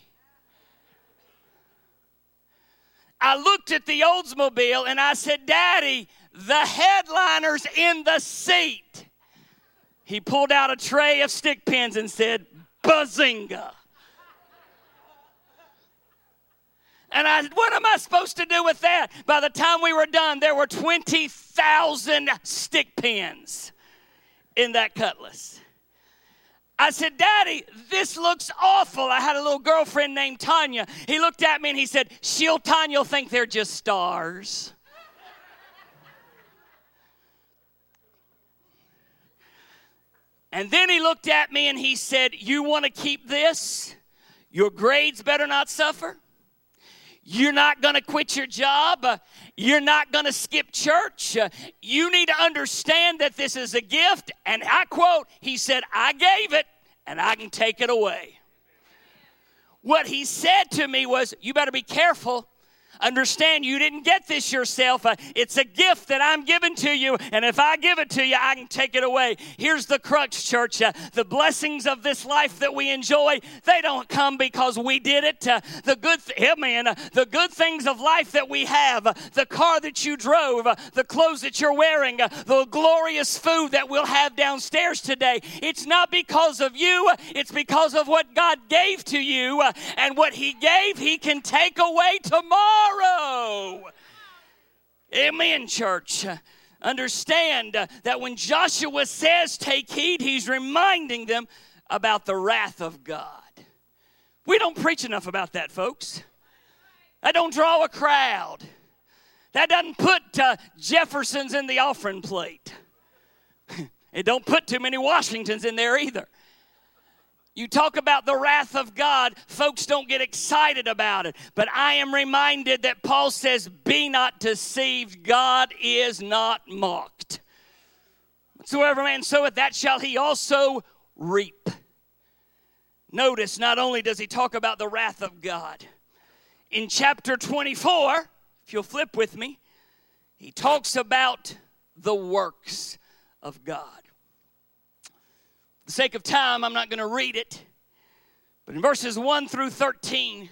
I looked at the Oldsmobile and I said, Daddy, the headliner's in the seat. He pulled out a tray of stick pins and said, Bazinga. And I, said, what am I supposed to do with that? By the time we were done, there were 20,000 stick pins in that cutlass. I said, Daddy, this looks awful. I had a little girlfriend named Tanya. He looked at me and he said, She'll Tanya will think they're just stars. and then he looked at me and he said, You want to keep this? Your grades better not suffer. You're not going to quit your job. You're not going to skip church. You need to understand that this is a gift. And I quote, he said, I gave it and I can take it away. What he said to me was, You better be careful Understand, you didn't get this yourself. Uh, it's a gift that I'm giving to you, and if I give it to you, I can take it away. Here's the crux, church. Uh, the blessings of this life that we enjoy, they don't come because we did it. Uh, the good, th- the good things of life that we have, the car that you drove, the clothes that you're wearing, the glorious food that we'll have downstairs today. It's not because of you. It's because of what God gave to you, and what He gave, He can take away tomorrow tomorrow. Amen, church. Understand that when Joshua says take heed, he's reminding them about the wrath of God. We don't preach enough about that, folks. That don't draw a crowd. That doesn't put uh, Jeffersons in the offering plate. it don't put too many Washingtons in there either. You talk about the wrath of God, folks don't get excited about it. But I am reminded that Paul says, Be not deceived, God is not mocked. Whatsoever man soweth, that shall he also reap. Notice, not only does he talk about the wrath of God, in chapter 24, if you'll flip with me, he talks about the works of God. The sake of time, I'm not going to read it. But in verses 1 through 13,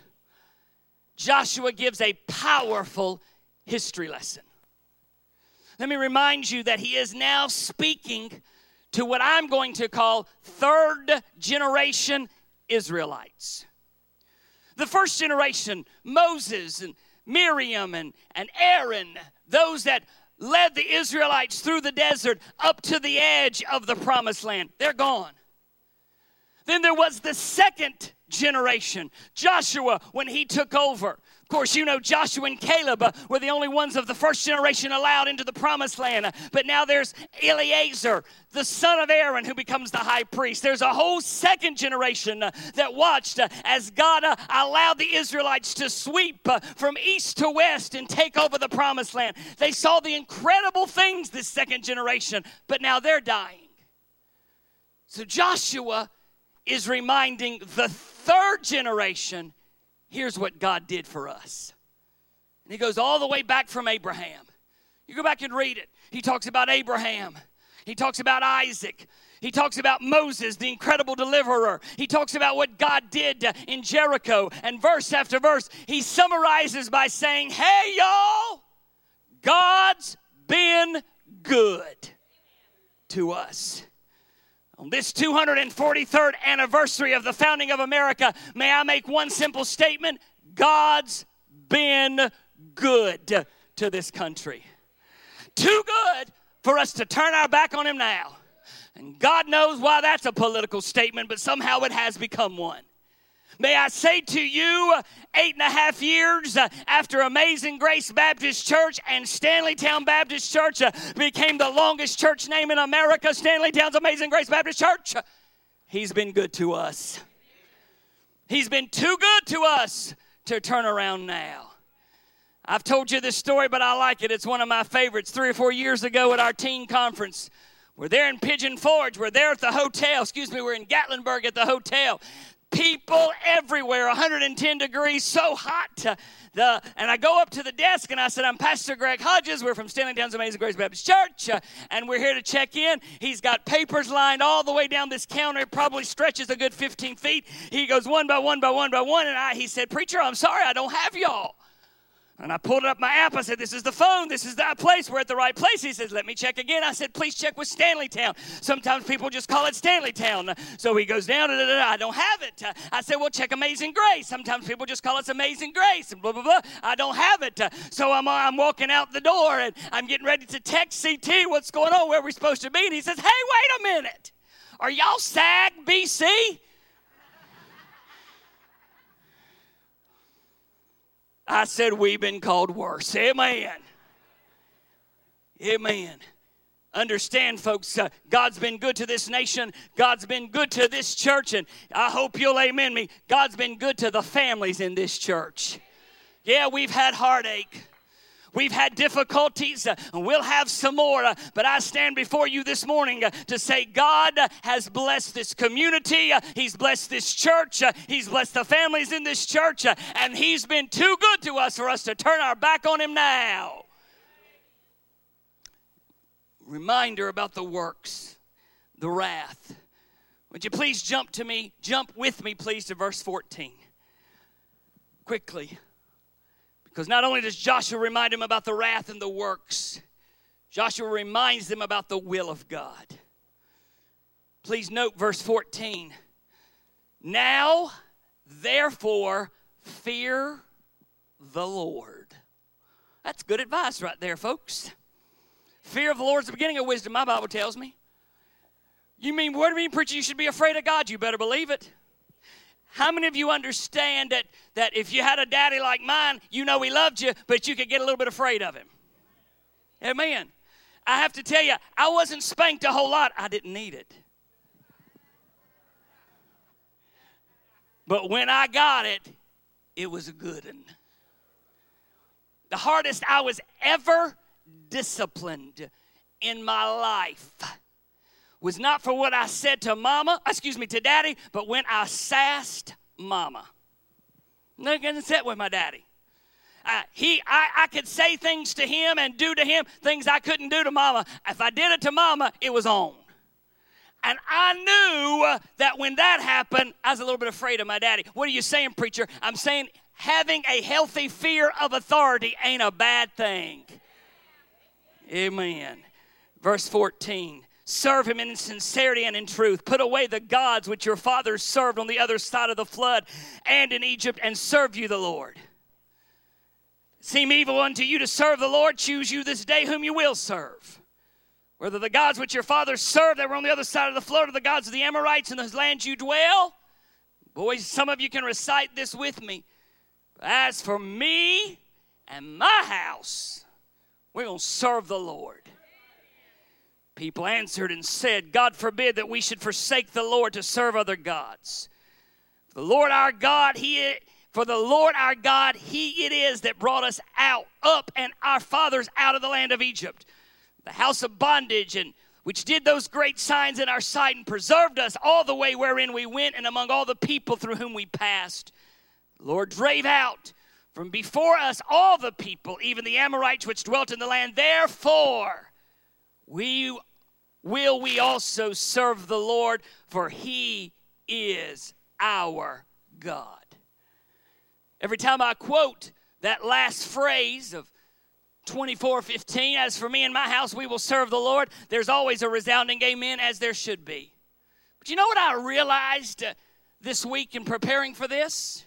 Joshua gives a powerful history lesson. Let me remind you that he is now speaking to what I'm going to call third generation Israelites. The first generation, Moses and Miriam and, and Aaron, those that led the Israelites through the desert up to the edge of the promised land. They're gone. Then there was the second generation, Joshua, when he took over course, you know Joshua and Caleb were the only ones of the first generation allowed into the promised land. But now there's Eleazar, the son of Aaron, who becomes the high priest. There's a whole second generation that watched as God allowed the Israelites to sweep from east to west and take over the promised land. They saw the incredible things, this second generation, but now they're dying. So Joshua is reminding the third generation here's what God did for us. And he goes all the way back from Abraham. You go back and read it. He talks about Abraham, he talks about Isaac. He talks about Moses, the incredible deliverer. He talks about what God did in Jericho. And verse after verse, he summarizes by saying, Hey, y'all, God's been good to us. On this 243rd anniversary of the founding of America, may I make one simple statement God's been good to this country. Too good for us to turn our back on Him now. And God knows why that's a political statement, but somehow it has become one. May I say to you, eight and a half years uh, after Amazing Grace Baptist Church and Stanleytown Baptist Church uh, became the longest church name in America, Stanleytown's Amazing Grace Baptist Church, He's been good to us. He's been too good to us to turn around now. I've told you this story, but I like it. It's one of my favorites. Three or four years ago at our teen conference, we're there in Pigeon Forge. We're there at the hotel. Excuse me, we're in Gatlinburg at the hotel people everywhere 110 degrees so hot the, and i go up to the desk and i said i'm pastor greg hodges. We're from stanleytown's amazing grace baptist church uh, and we're here to check in. He's got papers lined all the way down this counter. It probably stretches a good 15 feet. He goes one by one by one by one and i he said preacher i'm sorry i don't have y'all and I pulled up my app. I said, This is the phone. This is that place. We're at the right place. He says, Let me check again. I said, Please check with Stanleytown. Sometimes people just call it Stanleytown. So he goes down. Da, da, da, I don't have it. I said, Well, check Amazing Grace. Sometimes people just call it Amazing Grace. And blah, blah, blah. I don't have it. So I'm, uh, I'm walking out the door and I'm getting ready to text CT what's going on, where we're supposed to be. And he says, Hey, wait a minute. Are y'all SAG BC? I said, We've been called worse. Amen. Amen. Understand, folks, uh, God's been good to this nation. God's been good to this church, and I hope you'll amen me. God's been good to the families in this church. Yeah, we've had heartache. We've had difficulties, uh, and we'll have some more. Uh, but I stand before you this morning uh, to say God has blessed this community. He's blessed this church. He's blessed the families in this church. And He's been too good to us for us to turn our back on Him now. Reminder about the works, the wrath. Would you please jump to me, jump with me, please, to verse 14? Quickly. Because not only does Joshua remind him about the wrath and the works, Joshua reminds them about the will of God. Please note verse 14. Now, therefore, fear the Lord. That's good advice right there, folks. Fear of the Lord is the beginning of wisdom, my Bible tells me. You mean, what do you mean, preacher, you should be afraid of God? You better believe it. How many of you understand that, that if you had a daddy like mine, you know he loved you, but you could get a little bit afraid of him? Amen. I have to tell you, I wasn't spanked a whole lot. I didn't need it. But when I got it, it was a good one. The hardest I was ever disciplined in my life was not for what I said to mama, excuse me, to daddy, but when I sassed mama. Not gonna sit with my daddy. He, I, I could say things to him and do to him things I couldn't do to mama. If I did it to mama, it was on. And I knew uh, that when that happened, I was a little bit afraid of my daddy. What are you saying, preacher? I'm saying having a healthy fear of authority ain't a bad thing. Amen. Verse 14. Serve him in sincerity and in truth. Put away the gods which your fathers served on the other side of the flood and in Egypt, and serve you the Lord. Seem evil unto you to serve the Lord, choose you this day whom you will serve. Whether the gods which your fathers served that were on the other side of the flood or the gods of the Amorites in whose land you dwell. Boys, some of you can recite this with me. As for me and my house, we're going to serve the Lord. People answered and said, God forbid that we should forsake the Lord to serve other gods. The Lord our God, He for the Lord our God, He it is that brought us out, up, and our fathers out of the land of Egypt, the house of bondage, and which did those great signs in our sight and preserved us all the way wherein we went and among all the people through whom we passed. The Lord drave out from before us all the people, even the Amorites which dwelt in the land. Therefore, we will we also serve the Lord, for he is our God. Every time I quote that last phrase of 24:15, as for me and my house we will serve the Lord, there's always a resounding amen as there should be. But you know what I realized uh, this week in preparing for this?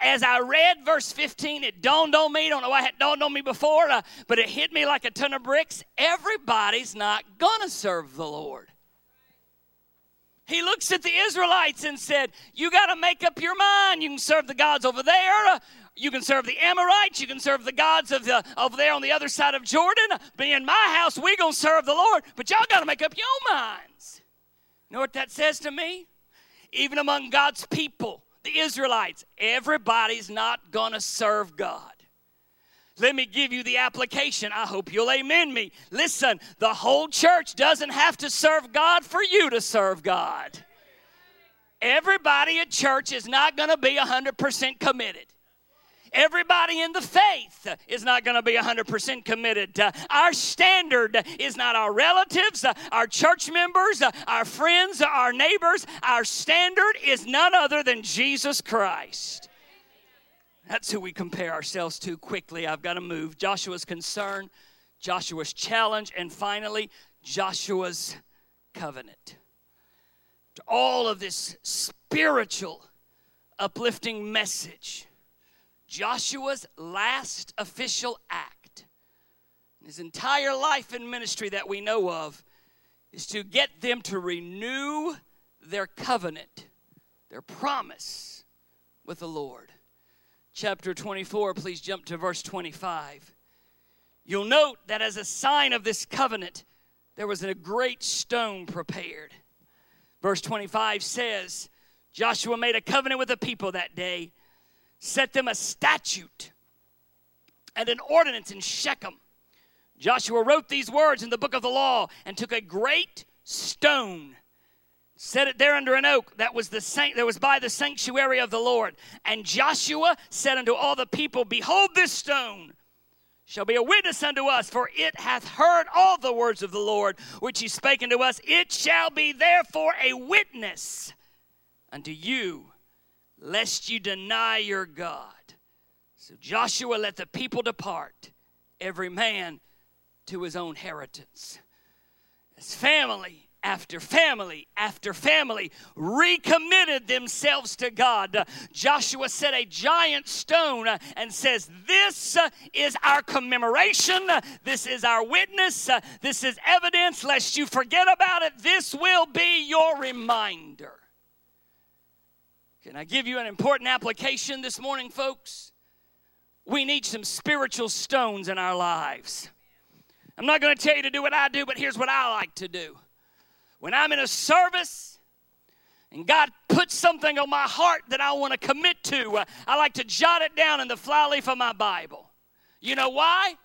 As I read verse 15, it dawned on me. Don't know why it dawned on me before, uh, but it hit me like a ton of bricks. Everybody's not going to serve the Lord. He looks at the Israelites and said, You got to make up your mind. You can serve the gods over there. Uh, you can serve the Amorites. You can serve the gods of the, over there on the other side of Jordan. But in my house, we're going to serve the Lord. But y'all got to make up your minds. You know what that says to me? Even among God's people, the Israelites, everybody's not going to serve God. Let me give you the application. I hope you'll amen me. Listen, the whole church doesn't have to serve God for you to serve God. Everybody at church is not going to be 100% committed. Everybody in the faith is not going to be 100% committed. Uh, our standard is not our relatives, uh, our church members, uh, our friends, our neighbors. Our standard is none other than Jesus Christ. That's who we compare ourselves to quickly. I've got to move. Joshua's concern, Joshua's challenge, and finally, Joshua's covenant. To all of this spiritual, uplifting message Joshua's last official act, his entire life and ministry that we know of, is to get them to renew their covenant, their promise with the Lord. Chapter 24, please jump to verse 25. You'll note that as a sign of this covenant, there was a great stone prepared. Verse 25 says, Joshua made a covenant with the people that day set them a statute and an ordinance in Shechem. Joshua wrote these words in the book of the law and took a great stone set it there under an oak that was the saint that was by the sanctuary of the Lord. And Joshua said unto all the people, Behold, this stone shall be a witness unto us, for it hath heard all the words of the Lord which he spake unto us. It shall be therefore a witness unto you lest you deny your God. So Joshua let the people depart, every man to his own inheritance. As family, after family after family recommitted themselves to God. Joshua set a giant stone and says, This is our commemoration. This is our witness. This is evidence. Lest you forget about it, this will be your reminder. Can I give you an important application this morning, folks? We need some spiritual stones in our lives. I'm not going to tell you to do what I do, but here's what I like to do. When I'm in a service and God puts something on my heart that I want to commit to, I like to jot it down in the flyleaf of my Bible. You know why?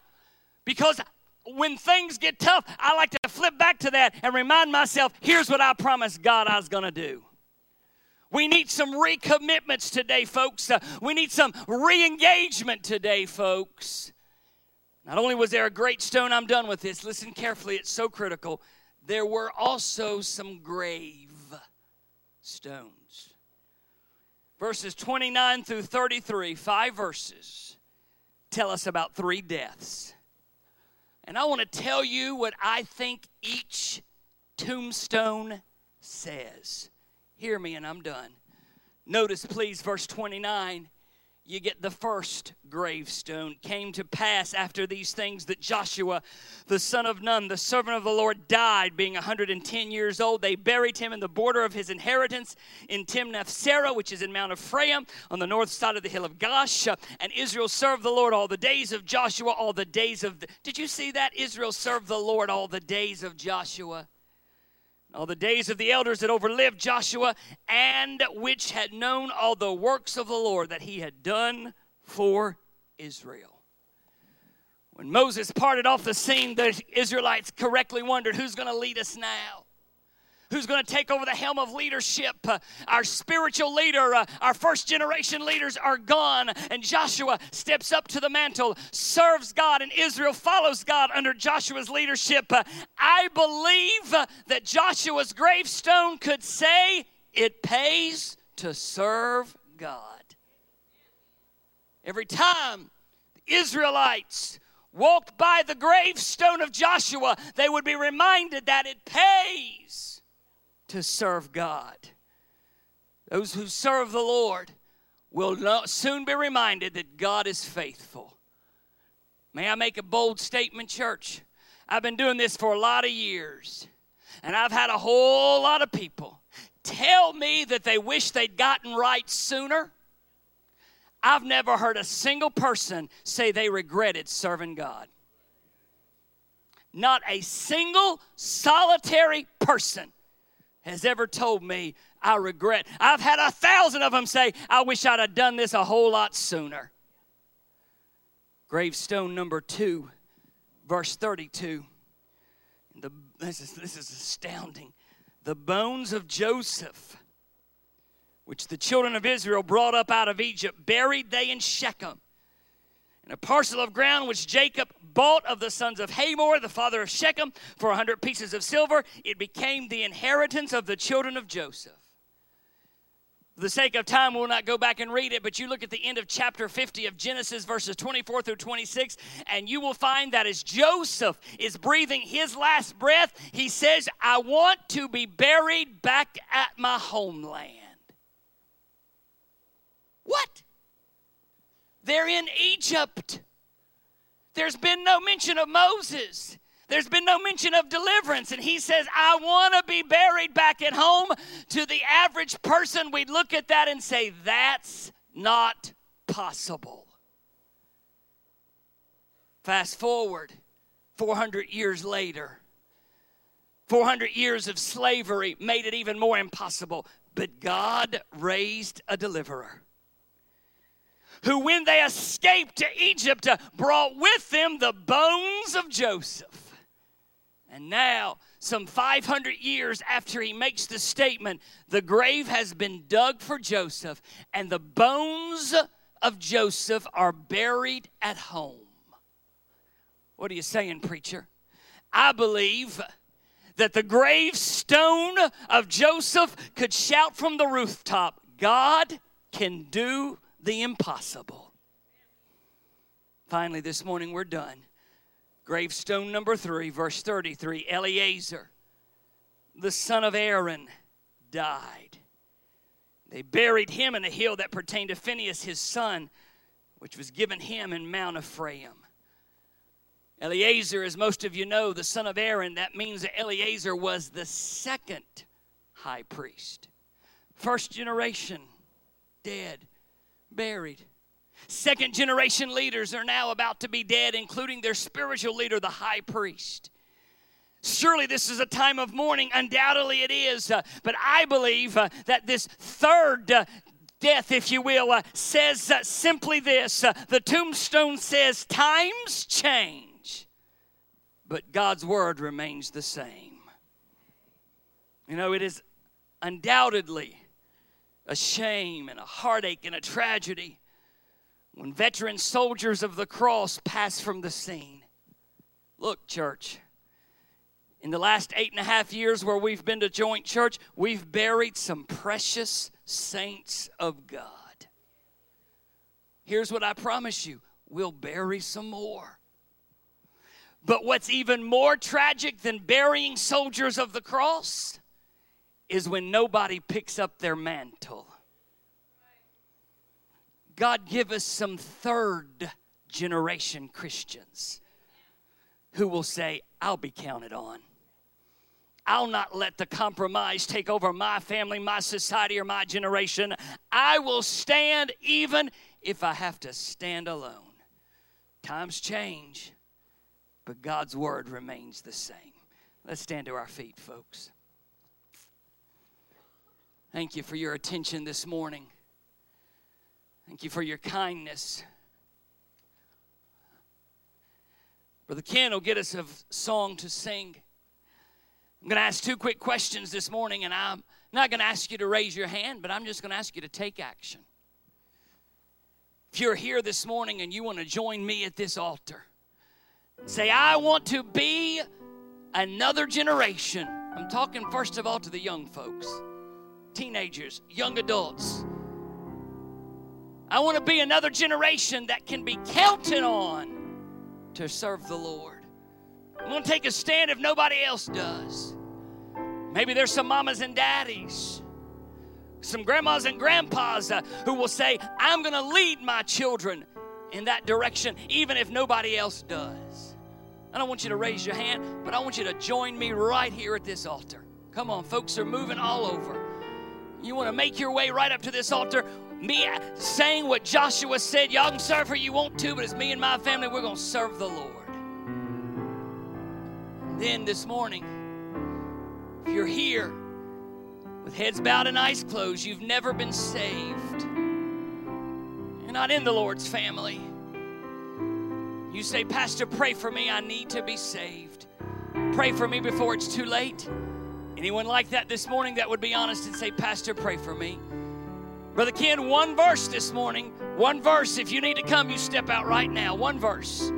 Because when things get tough, I like to flip back to that and remind myself here's what I promised God I was going to do. We need some recommitments today, folks. Uh, we need some re engagement today, folks. Not only was there a great stone, I'm done with this. Listen carefully, it's so critical. There were also some grave stones. Verses 29 through 33, five verses, tell us about three deaths. And I want to tell you what I think each tombstone says. Hear me, and I'm done. Notice, please, verse 29 you get the first gravestone. Came to pass after these things that Joshua, the son of Nun, the servant of the Lord, died, being 110 years old. They buried him in the border of his inheritance in Timnath Serah, which is in Mount Ephraim, on the north side of the hill of Gaash. And Israel served the Lord all the days of Joshua, all the days of. The, did you see that? Israel served the Lord all the days of Joshua all the days of the elders that overlived Joshua, and which had known all the works of the Lord that he had done for Israel. When Moses parted off the scene, the Israelites correctly wondered who's going to lead us now? Who's going to take over the helm of leadership? Uh, our spiritual leader, uh, our first generation leaders are gone, and Joshua steps up to the mantle, serves God, and Israel follows God under Joshua's leadership. Uh, I believe uh, that Joshua's gravestone could say, It pays to serve God. Every time the Israelites walked by the gravestone of Joshua, they would be reminded that it pays to serve God. Those who serve the Lord will not soon be reminded that God is faithful. May I make a bold statement, church? I've been doing this for a lot of years, and I've had a whole lot of people tell me that they wish they'd gotten right sooner. I've never heard a single person say they regretted serving God. Not a single solitary person has ever told me I regret. I've had a thousand of them say, I wish I'd have done this a whole lot sooner. Gravestone number two, verse 32. The, this, is, this is astounding. The bones of Joseph, which the children of Israel brought up out of Egypt, buried they in Shechem. And a parcel of ground which Jacob bought of the sons of Hamor, the father of Shechem, for a hundred pieces of silver, it became the inheritance of the children of Joseph. For the sake of time, we'll not go back and read it, but you look at the end of chapter 50 of Genesis, verses 24 through 26, and you will find that as Joseph is breathing his last breath, he says, I want to be buried back at my homeland. What? They're in Egypt. There's been no mention of Moses. There's been no mention of deliverance. And he says, I want to be buried back at home. To the average person, we'd look at that and say, That's not possible. Fast forward 400 years later. 400 years of slavery made it even more impossible. But God raised a deliverer who, when they escaped to Egypt, uh, brought with them the bones of Joseph. And now, some 500 years after he makes the statement, the grave has been dug for Joseph, and the bones of Joseph are buried at home. What are you saying, preacher? I believe that the gravestone of Joseph could shout from the rooftop God can do the impossible. Finally, this morning we're done. Gravestone number three, verse 33 Eleazar, the son of Aaron, died. They buried him in a hill that pertained to Phinehas, his son, which was given him in Mount Ephraim. Eleazar, as most of you know, the son of Aaron, that means that Eleazar was the second high priest. First generation, dead, buried. Second generation leaders are now about to be dead, including their spiritual leader, the high priest. Surely this is a time of mourning. Undoubtedly it is. Uh, but I believe uh, that this third uh, death, if you will, uh, says uh, simply this uh, the tombstone says, Times change, but God's word remains the same. You know, it is undoubtedly a shame and a heartache and a tragedy when veteran soldiers of the cross pass from the scene. Look, church, in the last eight and a half years where we've been to joint church, we've buried some precious saints of God. Here's what I promise you we'll bury some more. But what's even more tragic than burying soldiers of the cross is when nobody picks up their mantle. God give us some third generation Christians who will say, I'll be counted on. I'll not let the compromise take over my family, my society, or my generation. I will stand even if I have to stand alone. Times change, but God's word remains the same. Let's stand to our feet, folks. Thank you for your attention this morning. Thank you for your kindness. Brother Ken will get us a song to sing. I'm going to ask two quick questions this morning, and I'm not going to ask you to raise your hand, but I'm just going to ask you to take action. If you're here this morning and you want to join me at this altar, say, I want to be another generation. I'm talking first of all to the young folks, teenagers, young adults. I want to be another generation that can be counted on to serve the Lord. I'm going to take a stand if nobody else does. Maybe there's some mamas and daddies, some grandmas and grandpas uh, who will say, I'm going to lead my children in that direction, even if nobody else does. I don't want you to raise your hand, but I want you to join me right here at this altar. Come on, folks are moving all over. You want to make your way right up to this altar me saying what Joshua said, y'all can serve her you want to, but it's me and my family, we're going to serve the Lord. Then this morning, if you're here with heads bowed and eyes closed, you've never been saved, you're not in the Lord's family. You say, Pastor, pray for me. I need to be saved. Pray for me before it's too late. Anyone like that this morning that would be honest and say, Pastor, pray for me? Brother Ken, one verse this morning. One verse. If you need to come, you step out right now. One verse.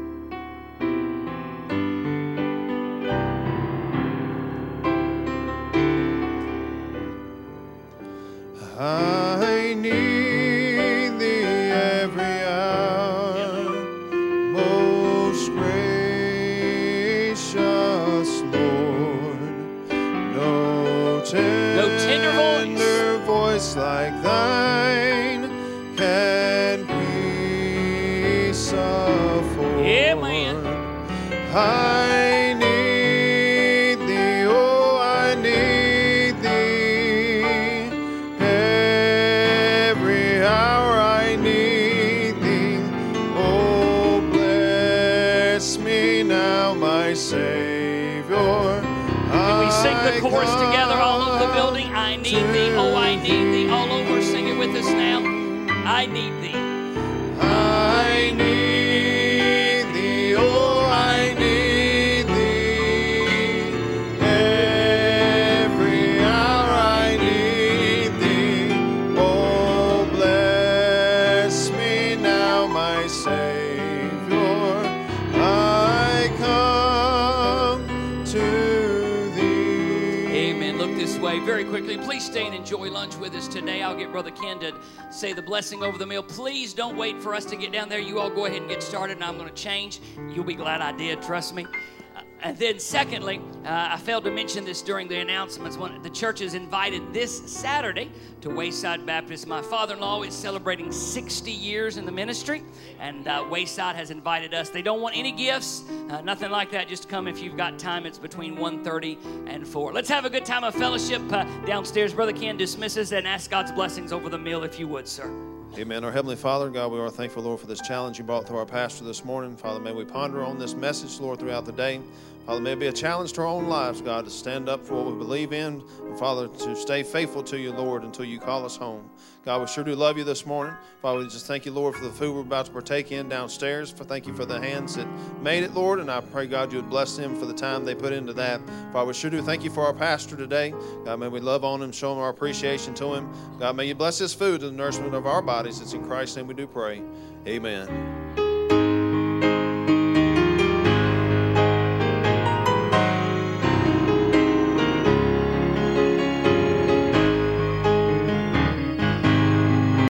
Enjoy lunch with us today. I'll get Brother Ken to say the blessing over the meal. Please don't wait for us to get down there. You all go ahead and get started, and I'm going to change. You'll be glad I did. Trust me. And then, secondly, uh, I failed to mention this during the announcements. The church is invited this Saturday to Wayside Baptist. My father-in-law is celebrating 60 years in the ministry, and uh, Wayside has invited us. They don't want any gifts, uh, nothing like that. Just come if you've got time. It's between 1:30 and 4. Let's have a good time of fellowship uh, downstairs. Brother Ken dismisses and ask God's blessings over the meal, if you would, sir. Amen. Our Heavenly Father, God, we are thankful, Lord, for this challenge you brought to our pastor this morning. Father, may we ponder on this message, Lord, throughout the day. Father, may it be a challenge to our own lives, God, to stand up for what we believe in, and Father, to stay faithful to you, Lord, until you call us home. God, we sure do love you this morning. Father, we just thank you, Lord, for the food we're about to partake in downstairs. For thank you for the hands that made it, Lord, and I pray, God, you would bless them for the time they put into that. Father, we sure do thank you for our pastor today. God, may we love on him, show him our appreciation to him. God, may you bless this food to the nourishment of our bodies. It's in Christ's name we do pray. Amen.